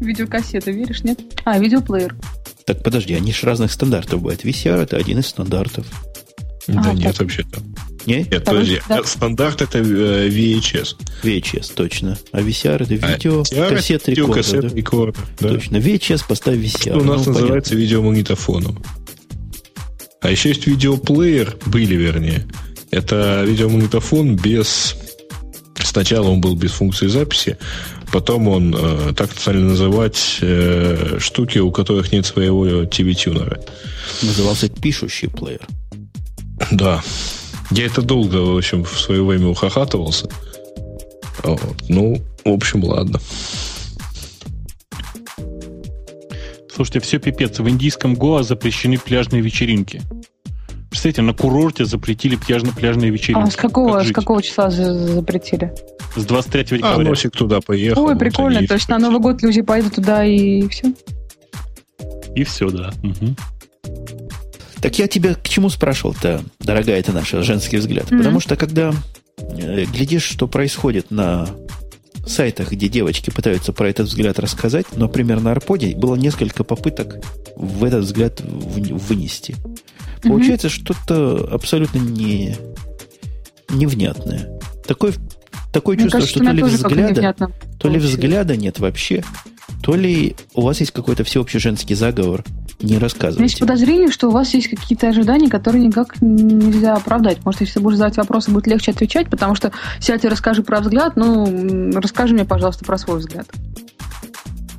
Видеокассета, веришь, нет? А, видеоплеер. Так подожди, они же разных стандартов бывают. VCR это один из стандартов. Да А, нет, вообще-то. Не? Нет, Второй подожди. стандарт. Стандарт это э, VHS. VHS, точно. А VCR это А видео, VCR это кассет рекорда. кассет да? рекорда, да. Точно. VHS поставь VCR. Что у нас Ну, называется видеомагнитофоном. А еще есть видеоплеер, были вернее. Это видеомагнитофон без... Сначала он был без функции записи, потом он, э, так стали называть э, штуки, у которых нет своего TV-тюнера. понятно. Назывался пишущий плеер. Да. Я это долго, в общем, в свое время ухахатывался. Вот. Ну, в общем, ладно. Слушайте, все пипец. В индийском Гоа запрещены пляжные вечеринки. Представляете, на курорте запретили пляжно пляжные вечеринки. А с какого, Как с какого числа за- запретили? С 23 А декабря. Носик туда поехал. Ой, прикольно. То есть на Новый год люди пойдут туда и все. И все, да. Мгм. Так я тебя к чему спрашивал-то, дорогая ты наша, женский взгляд? Мгм. Потому что когда э, глядишь, что происходит на сайтах, где девочки пытаются про этот взгляд рассказать, например, на Арподе было несколько попыток в этот взгляд вынести. Получается что-то абсолютно не невнятное. Такое, такое Мне чувство, кажется, что то ли взгляда, то ли взгляда нет вообще, то ли у вас есть какой-то всеобщий женский заговор. Не меня есть рассказывайте. подозрение, что у вас есть какие-то ожидания, которые никак нельзя оправдать. Может, если ты будешь задавать вопросы, будет легче отвечать, потому что сядь и расскажи про взгляд, ну, расскажи мне, пожалуйста, про свой взгляд.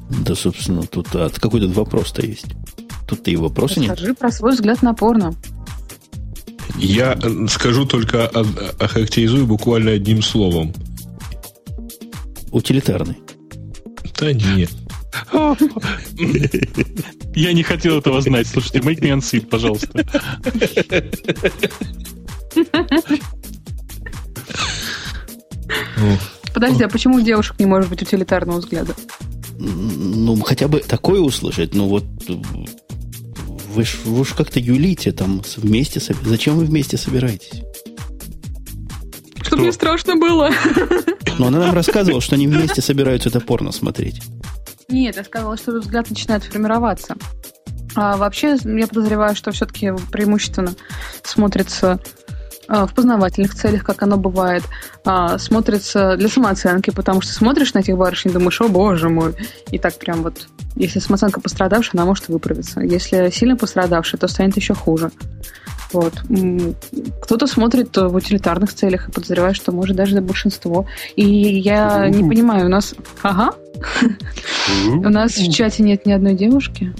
Да, собственно, тут а, какой тут вопрос-то есть? Тут-то и вопроса нет. Расскажи про свой взгляд на порно. Я э, скажу только, о- охарактеризую буквально одним словом. Утилитарный. Да нет. Я не хотел этого знать. Слушайте, make me unseat, пожалуйста. Подожди, а почему у девушек не может быть утилитарного взгляда? Ну, хотя бы такое услышать. Ну, вот вы ж, вы ж как-то юлите там вместе. Зачем вы вместе собираетесь? Чтобы мне страшно было. Ну, она нам рассказывала, что они вместе собираются это порно смотреть. Нет, я сказала, что взгляд начинает формироваться. А вообще, я подозреваю, что все-таки преимущественно смотрится а, в познавательных целях, как оно бывает, а, смотрится для самооценки, потому что смотришь на этих барышень думаешь, о боже мой, и так прям вот, если самооценка пострадавшая, она может выправиться. Если сильно пострадавшая, то станет еще хуже. Вот. Кто-то смотрит в утилитарных целях и подозревает, что может даже большинство. И я не понимаю, у нас... Ага, у нас в чате нет ни одной девушки,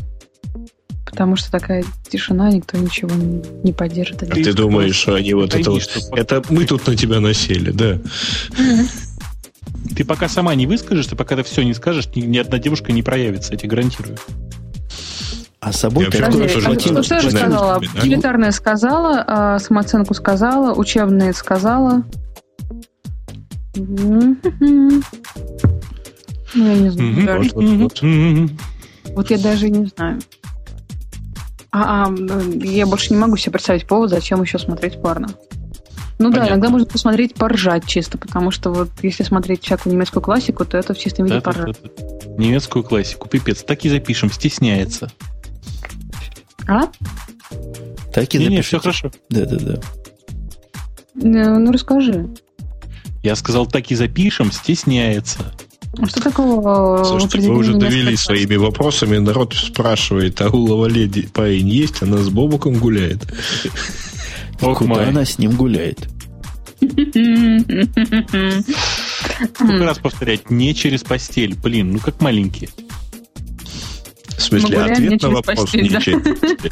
потому что такая тишина, никто ничего не, поддержит. а ты думаешь, что они вот это вот... Это мы тут на тебя насели, да. Ты пока сама не выскажешься, пока ты все не скажешь, ни, ни одна девушка не проявится, я тебе гарантирую. А с собой Я ты вообще тоже а что, что я начинаю сказала? Утилитарная сказала, а самооценку сказала, учебные сказала. Ну, я не знаю. Вот, вот, вот. Мгм. Вот я даже не знаю. А, а, я больше не могу себе представить повод, зачем еще смотреть порно. Ну да, Понятно. иногда можно посмотреть поржать чисто, потому что вот если смотреть всякую немецкую классику, то это в чистом виде поржать. Да-да-да. Немецкую классику, пипец. Так и запишем, стесняется. А? так и Не-не, запишите. все хорошо. Да-да-да. Э, Ну расскажи. Я сказал, так и запишем, стесняется. А Что такого в Слушайте, вы уже довели своими вопросами. Народ спрашивает, а у Лаваледи парень есть? Она с Бобуком гуляет. Ох, Куда май. она с ним гуляет? Сколько раз повторять? Не через постель. Блин, ну как маленький. Смысле, ответ на вопрос постель, не да. через постель.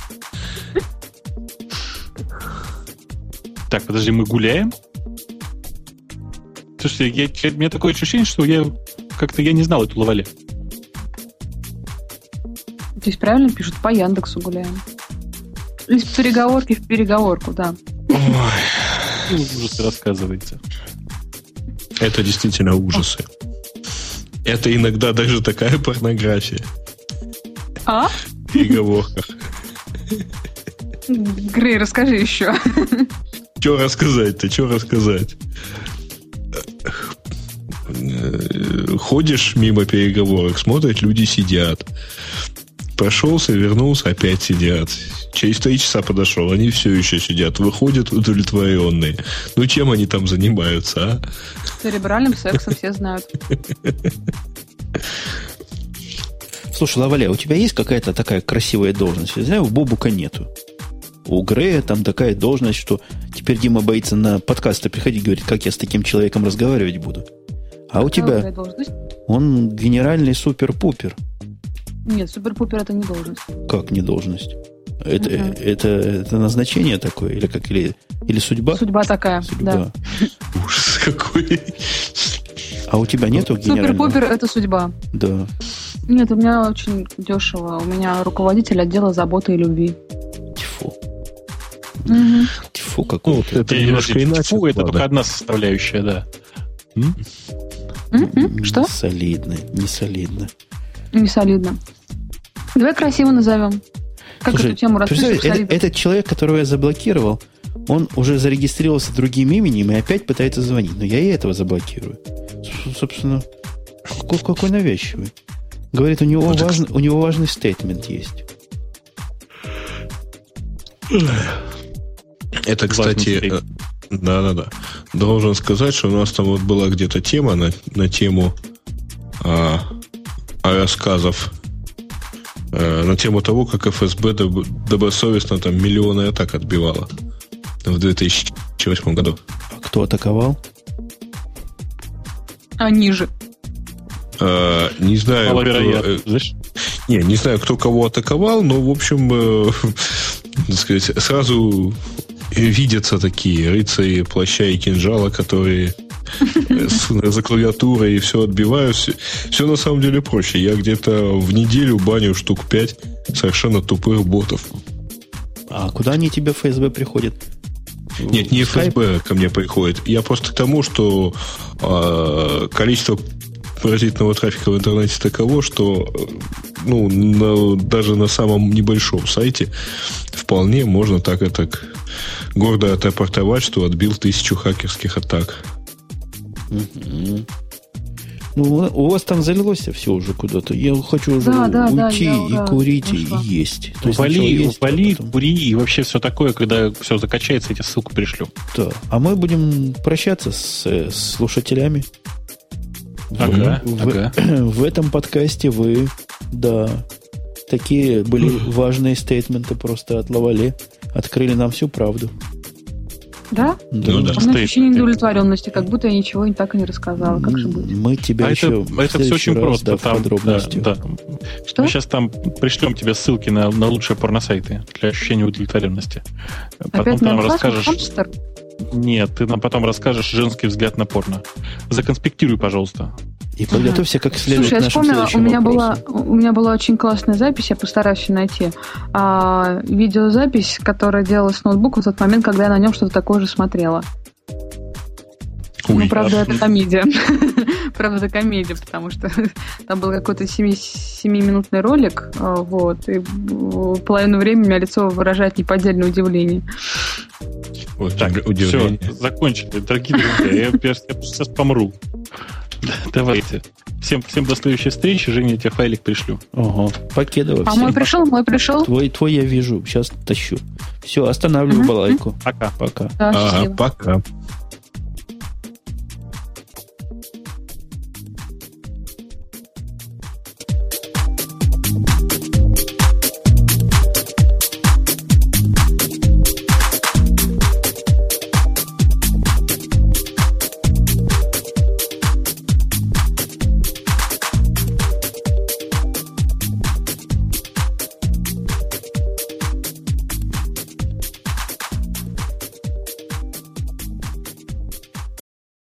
Так, подожди, мы гуляем? Слушайте, я, я- у меня такое ощущение, что я как-то я не знал эту лавале. Здесь правильно пишут, по Яндексу гуляем. Из переговорки в переговорку, да. Ой, ужасы рассказываете. Это действительно ужасы. Это иногда даже такая порнография А? переговорках. Грей, расскажи еще. Что рассказать-то, что рассказать? Ходишь мимо переговорок, смотрят, люди сидят. Прошелся, вернулся, опять сидят. Через три часа подошел, они все еще сидят, выходят удовлетворенные. Ну, чем они там занимаются, а? Церебральным сексом все знают. Слушай, Лаваля, у тебя есть какая-то такая красивая должность? Я знаю, у Бобука нету. У Грея там такая должность, что теперь Дима боится на подкасты приходить, говорит, как я с таким человеком разговаривать буду. А у тебя он генеральный супер-пупер. Нет, супер-пупер это не должность. Как не должность? Это, Мгм. это, это назначение такое? Или как? Или, или судьба? Судьба такая, да. Судьба. Ужас какой. А у тебя нету генерального? Супер-пупер это судьба. Да. Нет, у меня очень дешево. У меня руководитель отдела заботы и любви. Тьфу. Мгм. Тьфу, какой-то. Это Не, немножко подожди, иначе. фу, это ладно. только одна составляющая, да. М? М-м, Что? Не солидно, не солидно. Не солидно. Давай красиво назовем. Как Слушай, эту тему представляешь, это- этот человек, которого я заблокировал, он уже зарегистрировался другим именем и опять пытается звонить. Но я и этого заблокирую. Собственно, какой, какой навязчивый. Говорит, у него, Вот это- важный, у него важный стейтмент есть. Это, кстати, э, да-да-да. Должен сказать, что у нас там вот была где-то тема на, на тему а, рассказов а, на тему того, как ФСБ доб, добросовестно там миллионы атак отбивала в 2008 году. А кто атаковал? Они же. А, не знаю. Маловероятно, кто, э, не, не знаю, кто кого атаковал, но, в общем, э, так сказать, сразу видятся такие рыцари плаща и кинжала, которые за клавиатурой и все отбивают. Все, все на самом деле проще. Я где-то в неделю баню штук 5 совершенно тупых ботов. А куда они тебе ФСБ приходят? Нет, не ФСБ ко мне приходит. Я просто к тому, что э, количество паразитного трафика в интернете таково, что ну, на, даже на самом небольшом сайте вполне можно так и так гордо отрапортовать, что отбил тысячу хакерских атак. Ну, у вас там залилось все уже куда-то. Я хочу уже да, да, уйти да, и да, курить, нашла. и есть. То вали, есть, вали, а потом- кури и вообще все такое, когда все закачается, я тебе ссылку пришлю. Да. А мы будем прощаться с, э, с слушателями. Ага, в, ага. <clears throat> в этом подкасте вы, да, такие были <clears throat> важные стейтменты просто от Лавале. Открыли нам всю правду. Да? Ну да. У меня ощущение неудовлетворенности, как будто я ничего так и не рассказала. Как же быть? Мы тебя А еще это, в это все очень раз, просто. да, Там, да, подробности. да. Что? Мы сейчас там пришлем тебе ссылки на, на лучшие порносайты для ощущения удовлетворенности. Потом Опять там на расскажешь... хамстер? Нет, ты нам потом расскажешь женский взгляд на порно. Законспектируй, пожалуйста. И подготовься как следует Слушай, я нашим вспомнила, у меня, была, у меня была очень классная запись, я постараюсь ее найти. А, видеозапись, которая делалась с ноутбука в тот момент, когда я на нем что-то такое же смотрела. Ну, правда, это комедия. <laughs> правда, это комедия, потому что <laughs> там был какой-то 7-минутный ролик, а, вот, и половину времени у меня лицо выражает неподдельное удивление. Вот, Так, удивление. все, закончили. Дорогие друзья, я, я сейчас помру. Давайте. Всем, всем до следующей встречи. Женя, я тебе файлик пришлю. Ого, покедово А всем. мой пришел, мой пришел. Твой, твой я вижу, сейчас тащу. Все, останавливаю Мгм. балайку. Пока. Пока. Да, Ага, счастливо. пока.